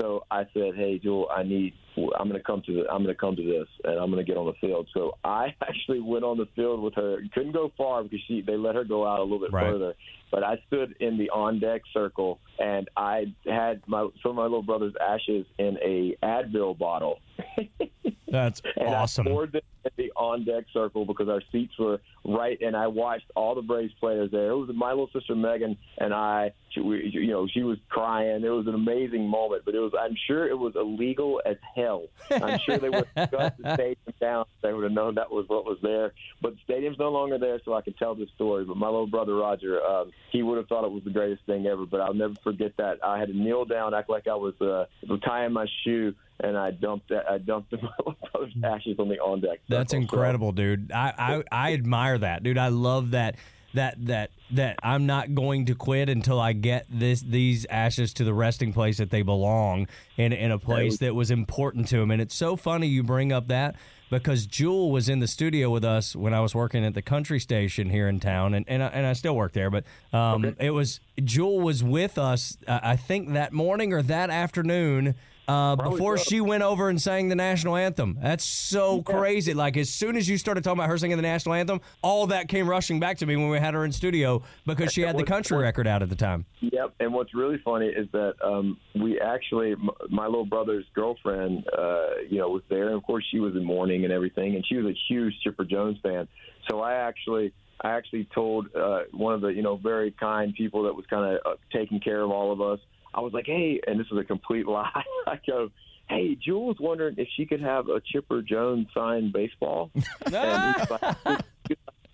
So I said, "Hey, Jewel, I need. I'm going to come to the. I'm going to come to this, and I'm going to get on the field." So I actually went on the field with her. Couldn't go far because she they let her go out a little bit Right. further. But I stood in the on deck circle, and I had my some of my little brother's ashes in a Advil bottle. That's and awesome. I poured them in the on deck circle because our seats were right, and I watched all the Braves players there. It was my little sister Megan and I. She, we, you know, she was crying. It was an amazing moment, but it was. I'm sure it was illegal as hell. I'm sure they would have shut the stadium down. if They would have known that was what was there. But the stadium's no longer there, so I can tell this story. But my little brother Roger, um, he would have thought it was the greatest thing ever. But I'll never forget that. I had to kneel down, act like I was uh, tying my shoe, and I dumped that. I dumped my little brother's ashes on the on deck. That's circle. So- incredible, dude. I, I I admire that, dude. I love that that that that I'm not going to quit until I get this these ashes to the resting place that they belong in in a place that was important to him. And it's so funny you bring up that because Jewel was in the studio with us when I was working at the country station here in town, and and I, and I still work there. But um, it was Jewel was with us. Uh, I think that morning or that afternoon. Uh, before so. she went over and sang the national anthem. That's so crazy. Like as soon as you started talking about her singing the national anthem, all that came rushing back to me when we had her in studio because she had the country record out at the time. Yep. And what's really funny is that um, we actually, m- my little brother's girlfriend, uh, you know, was there. And of course, she was in mourning and everything. And she was a huge Chipper Jones fan. So I actually, I actually told uh, one of the, you know, very kind people that was kind of uh, taking care of all of us. I was like, hey, and this is a complete lie. I go, hey, was wondering if she could have a Chipper Jones signed baseball. and he's like,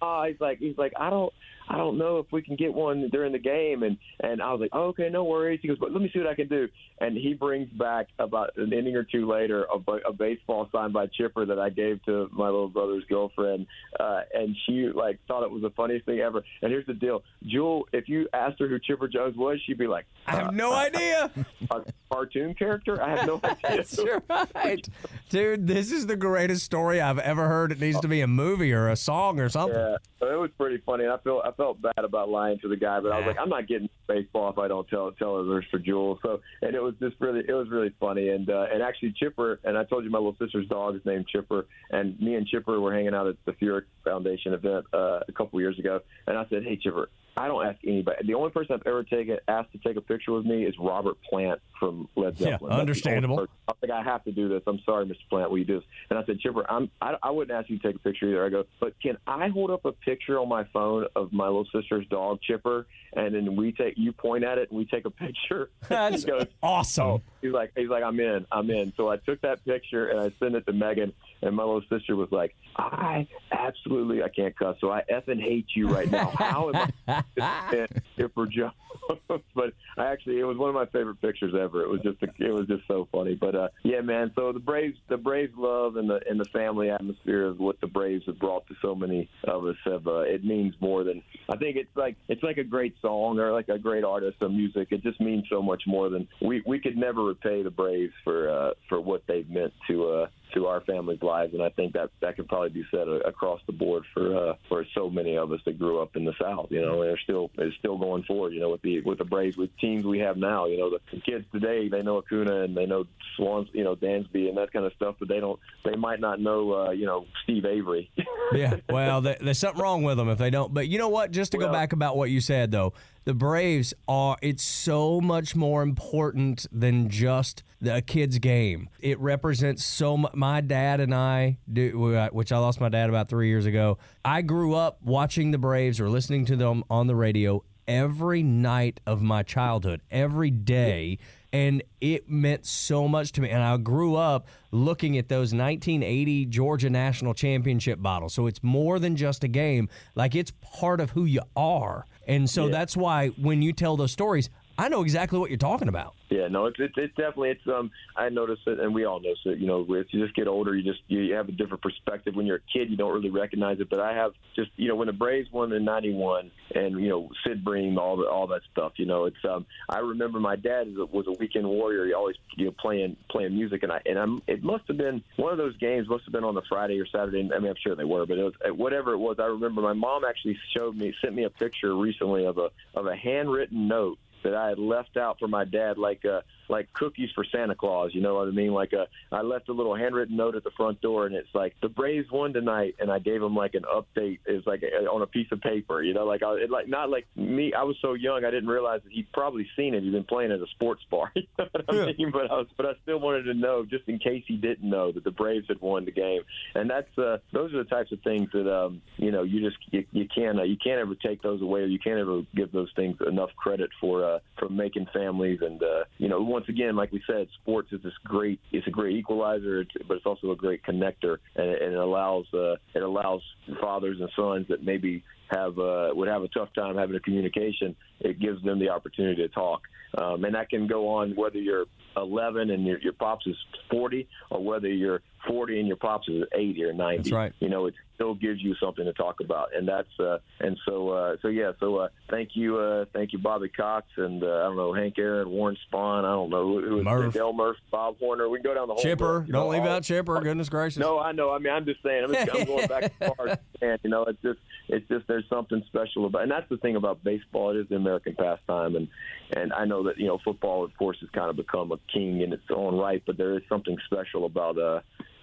oh, he's like, he's like, I don't, I don't know if we can get one during the game. And and I was like, oh, okay, no worries. He goes, but let me see what I can do. And he brings back about an inning or two later a, a baseball signed by Chipper that I gave to my little brother's girlfriend, uh, and she like thought it was the funniest thing ever. And here's the deal, Jewel, if you asked her who Chipper Jones was, she'd be like, I have no idea. a cartoon character. I have no idea. That's right. Dude, this is the greatest story I've ever heard. It needs to be a movie or a song or something. Yeah, it was pretty funny. I felt I felt bad about lying to the guy, but I was like, I'm not getting baseball if I don't tell tell others for Jewel. So and it was just really it was really funny. And uh, and actually Chipper and I told you my little sister's dog is named Chipper, and me and Chipper were hanging out at the Furyk Foundation event uh, a couple years ago, and I said, Hey Chipper. I don't ask anybody. The only person I've ever taken asked to take a picture with me is Robert Plant from Led Zeppelin. Only understandable. I like, I have to do this. I'm sorry, Mr. Plant. Will you do this? And I said, Chipper, I'm, I, I wouldn't ask you to take a picture either. I go, but can I hold up a picture on my phone of my little sister's dog, Chipper, and then we take you point at it and we take a picture? That's he goes, awesome. oh, he's like, he's like, I'm in, I'm in. So I took that picture and I sent it to Megan, and my little sister was like, I absolutely, I can't cuss, so I effing hate you right now. How am I Chipper Jones? but I actually, it was one of my favorite pictures ever. It was just, it was just so funny. But uh, yeah, man. So the Braves, the Braves love and the and the family atmosphere of what the Braves have brought to so many of us have. Uh, it means more than I think. It's like it's like a great song or like a great artist of music. It just means so much more than we we could never repay the Braves for uh, for what they've meant to uh, to our family's lives, and I think that that could probably be said across the board for uh, for so many of us that grew up in the South. You know, they're still they're still going forward. You know, with the with the Braves, with teams we have now. You know, the kids today they know Acuna and they know Swans, you know, Dansby and that kind of stuff, but they don't they might not know uh, you know Steve Avery. yeah, well, there's something wrong with them if they don't. But you know what? Just to well, go back about what you said though, the Braves are it's so much more important than just a kid's game. It represents so much. My dad and I, do, uh, which I lost my dad about three years ago. I grew up watching the Braves or listening to them on the radio every night of my childhood, every day. And it meant so much to me. And I grew up looking at those 1980 Georgia National Championship bottles. So it's more than just a game, like it's part of who you are. And so yeah. that's why when you tell those stories, I know exactly what you're talking about. Yeah, no, it's, it's it's definitely it's um I notice it and we all notice it. You know, as you just get older, you just you have a different perspective. When you're a kid, you don't really recognize it. But I have just you know when the Braves won in '91 and you know Sid Bream, all the all that stuff. You know, it's um I remember my dad was a weekend warrior. He always you know playing playing music and I and I'm it must have been one of those games must have been on the Friday or Saturday. I mean, I'm sure they were, but it was whatever it was. I remember my mom actually showed me sent me a picture recently of a of a handwritten note that I had left out for my dad, like uh, like cookies for Santa Claus. You know what I mean? Like a, uh, I left a little handwritten note at the front door, and it's like the Braves won tonight, and I gave him like an update. Is like a, on a piece of paper. You know, like I, it, like not like me. I was so young, I didn't realize that he'd probably seen it. He'd been playing at a sports bar. you know what I yeah. mean? But I was, but I still wanted to know, just in case he didn't know, that the Braves had won the game. And that's uh, those are the types of things that um, you know you just you, you can't uh, you can't ever take those away, or you can't ever give those things enough credit for uh, for making families. And uh, you know, once again, like we said, sports is this great. It's a great equalizer, but it's also a great connector, and, and it allows uh, it allows fathers and sons that maybe have uh, would have a tough time having a communication. It gives them the opportunity to talk, um, and that can go on whether you're 11 and your, your pops is 40, or whether you're 40 and your pops is 80 or 90. That's right. You know, it still gives you something to talk about, and that's uh, and so uh, so yeah. So uh, thank you, uh, thank you, Bobby Cox, and uh, I don't know Hank Aaron, Warren Spahn. I don't know who, who Murph. Dale Murph, Bob Horner. We can go down the whole Chipper. List, don't know, leave all, out Chipper. Goodness gracious. No, I know. I mean, I'm just saying. I'm, just, I'm going back far and you know, it's just it's just there's something special about, and that's the thing about baseball. It is the American pastime, and and I know that you know football, of course, has kind of become a king in its own right, but there is something special about uh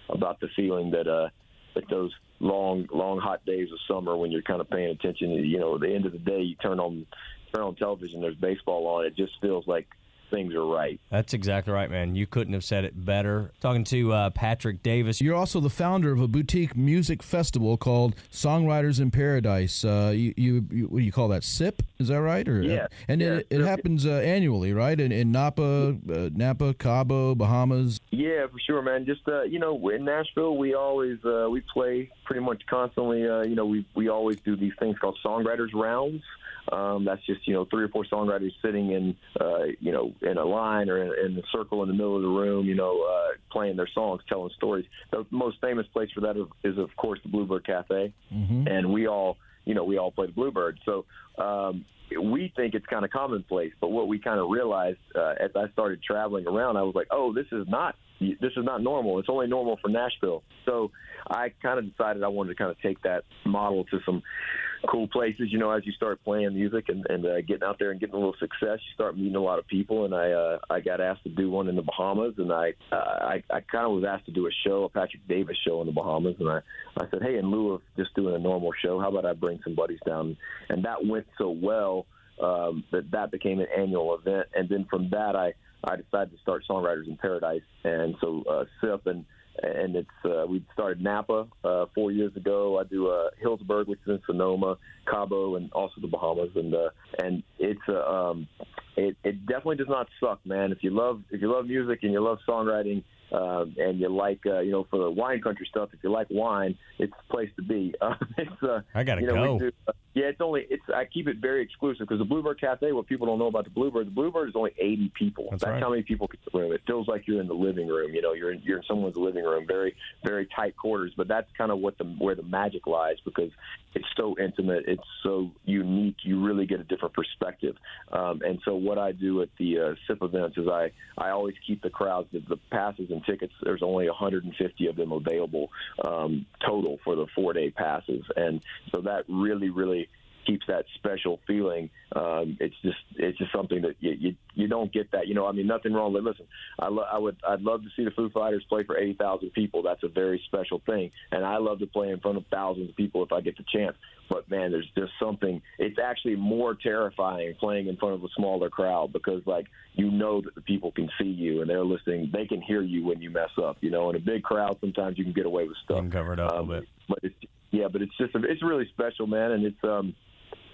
about the feeling that uh that those long long hot days of summer when you're kind of paying attention, you know, at the end of the day, you turn on turn on television, there's baseball on, it just feels like things are right. That's exactly right, man. You couldn't have said it better. Talking to uh, Patrick Davis. You're also the founder of a boutique music festival called Songwriters in Paradise. Uh, you, you, you, what do you call that? SIP? Is that right? Or, yeah. and yeah, it, it happens uh, annually, right? In, in Napa, uh, Napa, Cabo, Bahamas. Yeah, for sure, man. Just uh, you know, in Nashville, we always uh, we play pretty much constantly. you know, we we always do these things called songwriters rounds. Um, that's just you know three or four songwriters sitting in uh, you know in a line or in, in a circle in the middle of the room, you know, uh, playing their songs, telling stories. The most famous place for that is, of course, the Bluebird Cafe, mm-hmm. and we all you know we all play the Bluebird. So um, we think it's kind of commonplace, but what we kind of realized uh, as I started traveling around, I was like, oh, this is not this is not normal. It's only normal for Nashville. So I kind of decided I wanted to kind of take that model to some cool places. You know, as you start playing music and, and uh, getting out there and getting a little success, you start meeting a lot of people. And I uh, I got asked to do one in the Bahamas, and I uh, I, I kind of was asked to do a show, a Patrick Davis show in the Bahamas, and I I said, hey, in lieu of just doing a normal show, how about I bring some buddies down? And that went so well um, that that became an annual event. And then from that, I I decided to start Songwriters in Paradise, and so uh, SIP and and it's uh, we started Napa uh, four years ago. I do uh, Healdsburg, which is in Sonoma, Cabo, and also the Bahamas, and uh, and it's uh, um, it, it definitely does not suck, man. If you love if you love music and you love songwriting, uh, and you like, uh, you know, for the wine country stuff, if you like wine, it's the place to be. Uh, it's, uh, I gotta you know, go. Do, uh, yeah, it's only it's. I keep it very exclusive because the Bluebird Cafe. What people don't know about the Bluebird, the Bluebird is only 80 people. That's, That's right. how many people get the room. It feels like you're in the living room. You know, you're in, you're in someone's living room. Very very tight quarters. But that's kind of what the where the magic lies because it's so intimate. It's so unique. You really get a different perspective. Um, and so what I do at the uh, SIP events is I I always keep the crowds the, the passes tickets. There's only 150 of them available um, total for the four day passes, and so that really, really keeps that special feeling. Um, it's just it's just something that you, you you don't get that. You know, I mean, nothing wrong with. Listen, I, lo- I would I'd love to see the Foo Fighters play for eighty thousand people. That's a very special thing, and I love to play in front of thousands of people if I get the chance. But man, there's just something. It's actually more terrifying playing in front of a smaller crowd because like you know that the people can see you and they're listening. They can hear you when you mess up. You know, in a big crowd, sometimes you can get away with stuff. And cover it up Um, a bit. But it's yeah, but it's just a, it's really special, man, and it's um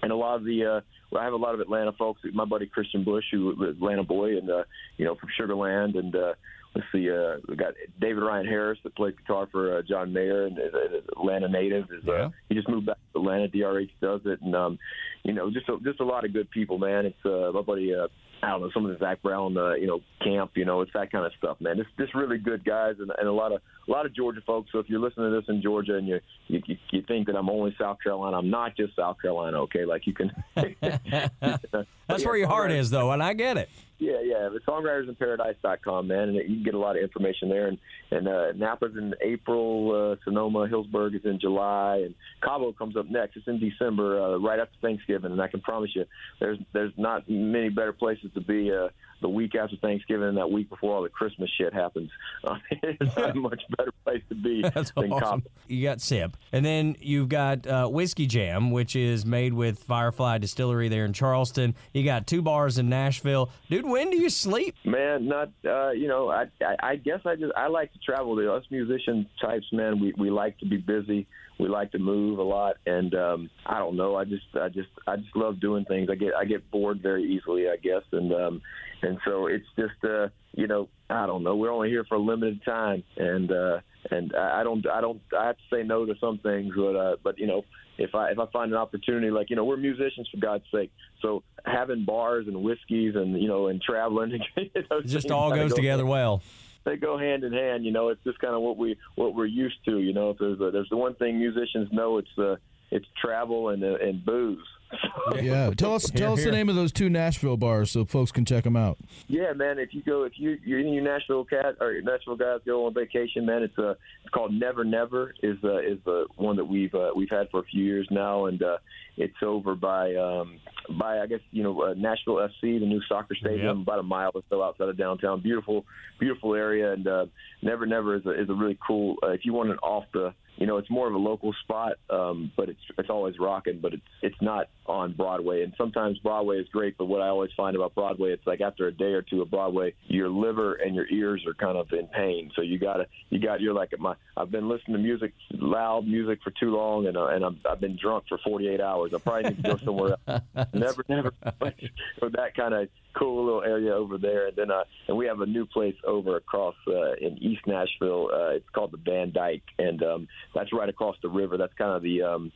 and a lot of the uh well, I have a lot of Atlanta folks. My buddy Christian Bush, who Atlanta boy, and uh, you know from Sugarland, and uh, let's see, uh, we got David Ryan Harris that plays guitar for uh, John Mayer, and is an Atlanta native. Is uh, Yeah. he just moved back to Atlanta? DRH does it, and um, you know just a, just a lot of good people, man. It's uh, my buddy. Uh, I don't know some of the Zac Brown, uh, you know, camp. You know, it's that kind of stuff, man. It's just really good guys and, and a lot of a lot of Georgia folks. So if you're listening to this in Georgia and you you, you think that I'm only South Carolina, I'm not just South Carolina. Okay, like you can. That's where your heart is, though, and I get it. Yeah, yeah. The songwritersinparadise.com, man, and you can get a lot of information there. And and uh, Napa's in April, uh, Sonoma, Healdsburg is in July, and Cabo comes up next. It's in December, uh, right after Thanksgiving. And I can promise you, there's there's not many better places to be uh, the week after Thanksgiving and that week before all the Christmas shit happens. Uh, it's not a much better place to be That's than awesome. You got Sip, and then you've got uh, Whiskey Jam, which is made with Firefly Distillery there in Charleston. You got two bars in Nashville. Dude, when do you sleep? Man, not uh, you know. I, I I guess I just I like to travel. To us musician types, man, we we like to be busy. We like to move a lot, and um, I don't know. I just I just I just love doing things. I get I get bored very easily, I guess, and um, and so it's just uh, you know I don't know. We're only here for a limited time, and uh, and I don't I don't I have to say no to some things, but uh, but you know if I if I find an opportunity, like you know, we're musicians for God's sake. So having bars and whiskeys and you know and traveling, you know, It just all goes go- together well. They go hand in hand. You know, it's just kind of what we what we're used to. You know, if there's a, there's the one thing musicians know, it's uh, it's travel and uh, and booze. Yeah, tell us tell us here. the name of those two Nashville bars so folks can check them out. Yeah, man. If you go, if you you're in your Nashville cat or your Nashville guys go on vacation, man, it's uh, it's called Never Never is uh, is the one that we've uh, we've had for a few years now, and uh, it's over by um, by I guess you know uh, Nashville FC, the new soccer stadium, Yep. about a mile or so outside of downtown. Beautiful, beautiful area, and uh, Never Never is a, is a really cool. Uh, if you want an off the you know, it's more of a local spot, um, but it's it's always rocking. But it's it's not on Broadway, and sometimes Broadway is great. But what I always find about Broadway, it's like after a day or two of Broadway, your liver and your ears are kind of in pain. So you gotta you got you're like my I've been listening to music, loud music for too long, and uh, and I'm, I've been drunk for 48 hours. I probably need to go somewhere else. never never so that kind of cool little area over there, and then uh, and we have a new place over across uh, in East Nashville. Uh, it's called the Van Dyke, and um, that's right across the river. That's kind of the um,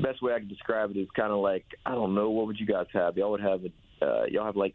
best way I can describe it is kind of like I don't know what would you guys have? Y'all would have uh, y'all have like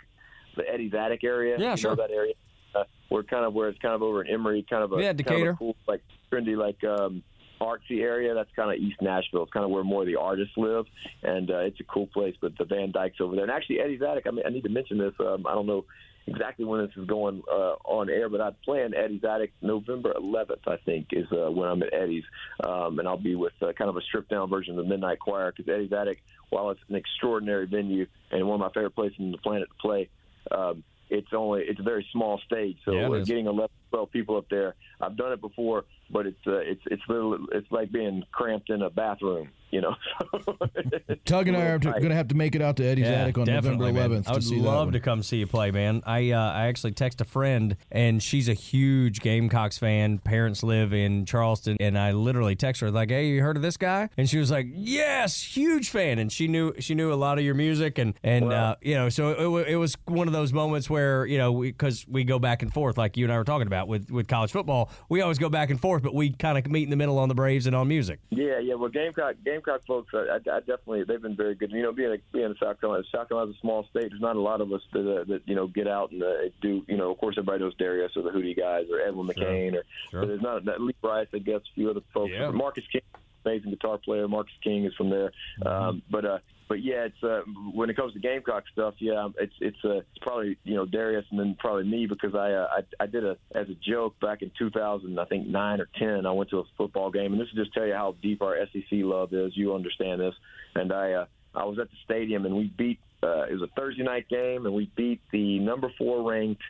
the Eddie's Attic area. Yeah, you sure. Know that area. Uh, we're kind of where it's kind of over in Emory, kind of a Yeah, kind of a Decatur. cool like trendy like um, artsy area. That's kind of East Nashville. It's kind of where more of the artists live, and uh, it's a cool place. But the Van Dyke's over there, and actually Eddie's Attic. I mean, I need to mention this. Um, I don't know exactly when this is going uh, on air, but I plan Eddie's Attic November 11th. I think is uh, when I'm at Eddie's, um, and I'll be with uh, kind of a stripped down version of the Midnight Choir because Eddie's Attic, while it's an extraordinary venue and one of my favorite places on the planet to play. Um, it's only it's a very small stage, so Yeah, it we're is. getting 11, 12 people up there. I've done it before, but it's uh, it's it's little, it's like being cramped in a bathroom, you know. Tug and I are It's a little going to have to make it out to Eddie's Yeah, Attic on definitely, November man. 11th I to would see love one. to come see you play, man. I uh, I actually text a friend, and she's a huge Gamecocks fan. Parents live in Charleston, and I literally text her like, "Hey, you heard of this guy?" And she was like, "Yes, huge fan." And she knew she knew a lot of your music, and and uh, you know, so it, wa- it was one of those moments where you know, because we, go back and forth, like you and I were talking about with with college football, we always go back and forth, but we kind of meet in the middle on the Braves and on music. Yeah, yeah. Well, Gamecock, Gamecock folks, I, I, I definitely they've been very good. You know, being a, being in South Carolina, South Carolina's a small state. There's not a lot of us that, uh, that you know get out and uh, do. You know, of course, everybody knows Darius or the Hootie guys or Edwin McCain or. Sure. There's not that Lee Brice, I guess, a few other folks. Yeah. Marcus King, amazing guitar player. Marcus King is from there. Um, but uh, but yeah, it's uh, when it comes to Gamecock stuff, yeah, it's it's uh, it's probably you know Darius and then probably me because I uh, I, I did a as a joke back in 2000, I think nine or ten. I went to a football game, and this will just tell you how deep our SEC love is. You understand this, and I uh, I was at the stadium and we beat. Uh, it was a Thursday night game, and we beat the number four ranked.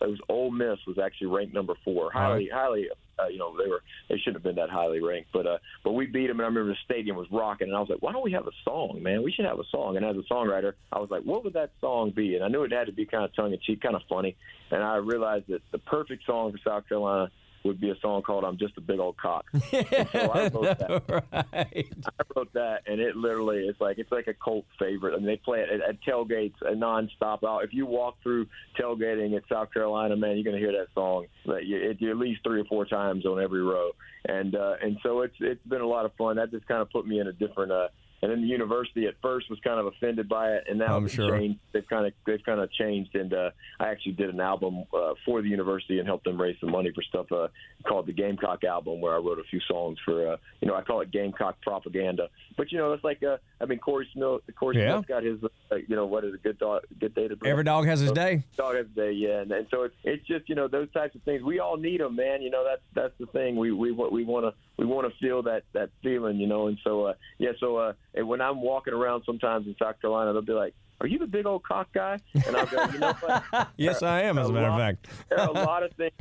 It was Ole Miss was actually ranked number four, highly highly uh, you know they were they shouldn't have been that highly ranked, but uh, but we beat them, and I remember the stadium was rocking, and I was like, why don't we have a song, man? We should have a song. And as a songwriter, I was like, what would that song be? And I knew it had to be kind of tongue in cheek, kind of funny, and I realized that the perfect song for South Carolina would be a song called "I'm Just a Big Old Cock." And so I wrote that. right. I wrote that, and it literally it's like it's like a cult favorite. I mean, they play it at, at tailgates nonstop. Out if you walk through tailgating at South Carolina, man, you're gonna hear that song you, it, at least three or four times on every row. And uh, and so it's it's been a lot of fun. That just kind of put me in a different. Uh, and then the university at first was kind of offended by it, and now I'm they've sure. changed. They've kind of they've kind of changed, and uh, I actually did an album uh, for the university and helped them raise some money for stuff uh, called the Gamecock album, where I wrote a few songs for uh, you know I call it Gamecock propaganda. But you know it's like uh, I mean Corey Smith, Corey Yeah. Smith got his uh, you know what is a good dog, good day to Every dog has his day. dog every day, yeah, and, and so it's it's just you know those types of things. We all need them, man. You know that's that's the thing. We we we want to we want to feel that that feeling, you know. And so uh, yeah, so uh, and when I'm walking around sometimes in South Carolina, they'll be like, "Are you the big old cock guy?" And I'll go, "You know what? Yes, I am, as a matter of fact. there are a lot of things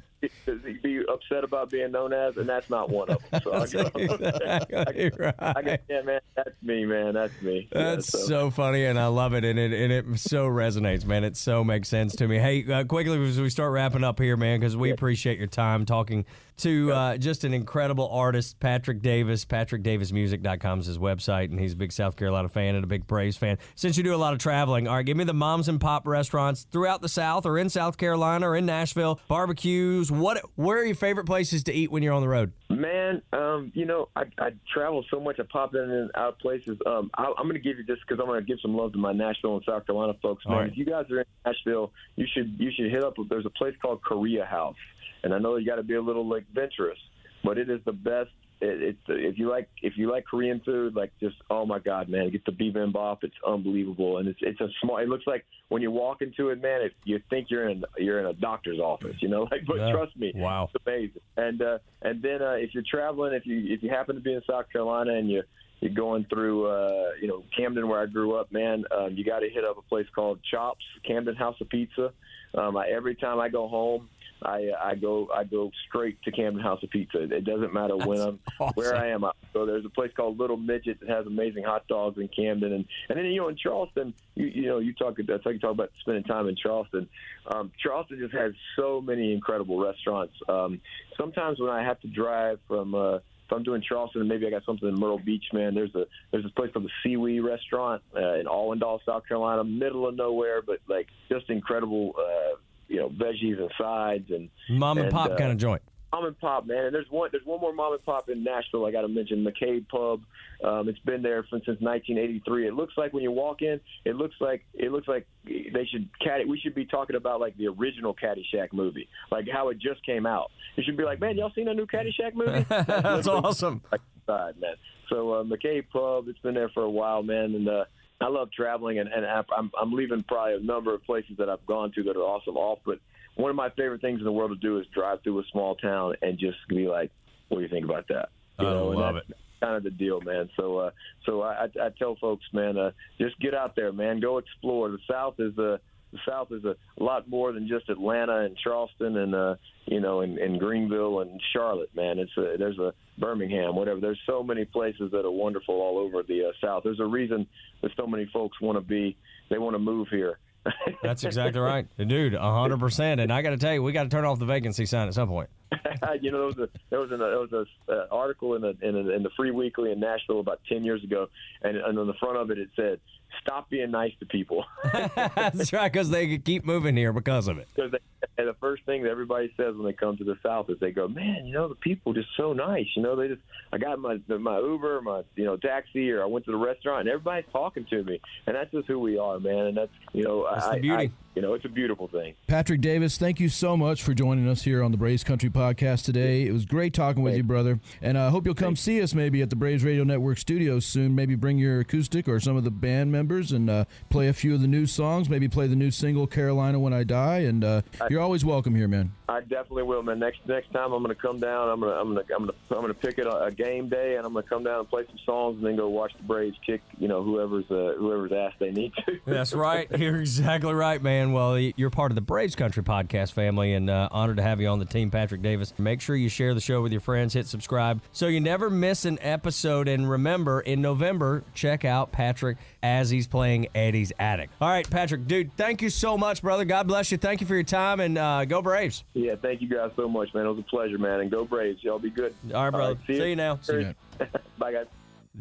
to be upset about being known as, and that's not one of them. So I go, exactly right. I go, yeah, man, that's me, man, that's me. Yeah, That's so. funny, and I love it, and it and it so resonates, man. It so makes sense to me. Hey, uh, quickly as we start wrapping up here, man, because we appreciate your time talking to uh, just an incredible artist, Patrick Davis. PatrickDavisMusic.com is his website, and he's a big South Carolina fan and a big Braves fan. Since you do a lot of traveling, all right, give me the moms and pop restaurants throughout the South, or in South Carolina, or in Nashville, barbecues. What? Where are your favorite places to eat when you're on the road? Man, um, you know, I, I travel so much. I pop in and out of places. Um, I, I'm going to give you this because I'm going to give some love to my Nashville and South Carolina folks. Man, right. if you guys are in Nashville, you should you should hit up. There's a place called Korea House, and I know you got to be a little like adventurous, but it is the best. It, it's if you like if you like Korean food, like just oh my god, man, get the bibimbap. It's unbelievable, and it's it's a small. It looks like when you walk into it, man, it, you think you're in you're in a doctor's office, you know. Like, but Yeah. trust me, Wow. it's amazing. And uh, and then uh, if you're traveling, if you if you happen to be in South Carolina and you you're going through uh, you know Camden where I grew up, man, um, you got to hit up a place called Chops, Camden House of Pizza. Um, I, every time I go home. I, I go I go straight to Camden House of Pizza. It doesn't matter when I'm where I am. I- So there's a place called Little Midget that has amazing hot dogs in Camden, and and then you know in Charleston, you you know you talk that's how you talk about spending time in Charleston. Um, Charleston just has so many incredible restaurants. Um, sometimes when I have to drive from uh, if I'm doing Charleston and maybe I got something in Myrtle Beach, man, there's a there's this place called the Seawee Restaurant uh, in Allendale, South Carolina, middle of nowhere, but like just incredible, uh, you know, veggies and sides and Mom and, And, pop uh, kind of joint. mom and pop, man. And there's one there's one more mom and pop in Nashville. I got to mention McCabe Pub. Um, it's been there for, since 1983. It looks like when you walk in, it looks like it looks like they should caddy. We should be talking about like the original Caddyshack movie, like how it just came out. You should be like, man, y'all seen a new Caddyshack movie? That's awesome. like side, man. So uh, McCabe Pub, it's been there for a while, man, and uh, I love traveling, and, and I'm I'm leaving probably a number of places that I've gone to that are awesome off. But one of my favorite things in the world to do is drive through a small town and just be like, "What do you think about that?" You I and love it. Kind of the deal, man. So, uh, so I, I, tell folks, man, uh, just get out there, man. Go explore. The South is a the South is a lot more than just Atlanta and Charleston and uh, you know and, and Greenville and Charlotte, man. It's a, there's a Birmingham, whatever. There's so many places that are wonderful all over the uh, South. There's a reason that so many folks want to be they want to move here. That's exactly right, dude. A hundred percent. And I got to tell you, we got to turn off the vacancy sign at some point. you know, there was a there was an there was a uh, article in the in, a, in the Free Weekly in Nashville about ten years ago, and, and on the front of it it said, "Stop being nice to people." That's right, because they keep moving here because of it. because the first thing that everybody says when they come to the South is they go, "Man, you know the people just so nice. You know, they just I got my my Uber, my you know taxi, or I went to the restaurant, and everybody's talking to me, and that's just who we are, man. And that's you know, That's I, the beauty. I, you know, it's a beautiful thing. Patrick Davis, thank you so much for joining us here on the Braves Country Podcast today. It was great talking with you, brother. And I uh, hope you'll come see us maybe at the Braves Radio Network studios soon. Maybe bring your acoustic or some of the band members and uh, play a few of the new songs. Maybe play the new single "Carolina When I Die." And uh, you're always welcome here, man. I definitely will, man. Next next time I'm going to come down. I'm going to I'm going to I'm going to I'm going to pick it a, a game day, and I'm going to come down and play some songs, and then go watch the Braves kick. You know, whoever's uh, whoever's asked they need to. That's right. You're exactly right, man. Well, you're part of the Braves Country podcast family, and uh, honored to have you on the team, Patrick Davis. Make sure you share the show with your friends, hit subscribe, so you never miss an episode. And remember, in November, check out Patrick as he's playing Eddie's Attic. All right, Patrick, dude, thank you so much, brother. God bless you. Thank you for your time, and uh, go Braves. Yeah, thank you guys so much, man. It was a pleasure, man. And go Braves. Y'all be good. All right, brother. All right, see, see, you. you now. See you. Bye, guys.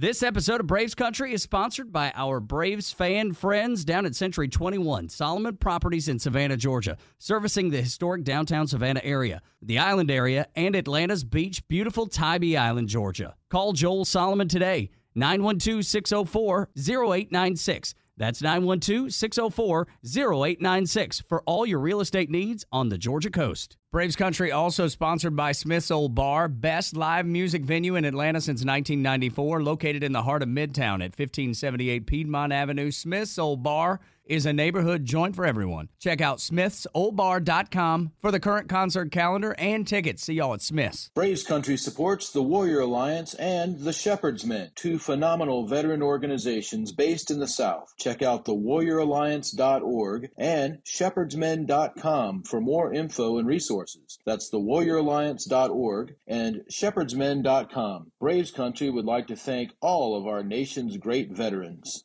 This episode of Braves Country is sponsored by our Braves fan friends down at Century 21, Solomon Properties in Savannah, Georgia, servicing the historic downtown Savannah area, the island area, and Atlanta's beach, beautiful Tybee Island, Georgia. Call Joel Solomon today, 912 604 0896. That's 912 604 0896 for all your real estate needs on the Georgia coast. Braves Country also sponsored by Smith's Old Bar, best live music venue in Atlanta since 1994, located in the heart of Midtown at 1578 Piedmont Avenue. Smith's Old Bar is a neighborhood joint for everyone. Check out smithsoldbar.com for the current concert calendar and tickets. See y'all at Smith's. Braves Country supports the Warrior Alliance and the Shepherd's Men, two phenomenal veteran organizations based in the South. Check out thewarrioralliance.org and shepherdsmen.com for more info and resources. That's thewarrioralliance.org and shepherdsmen.com. Braves Country would like to thank all of our nation's great veterans.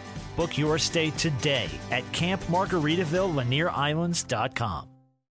Book your stay today at campmargaritaville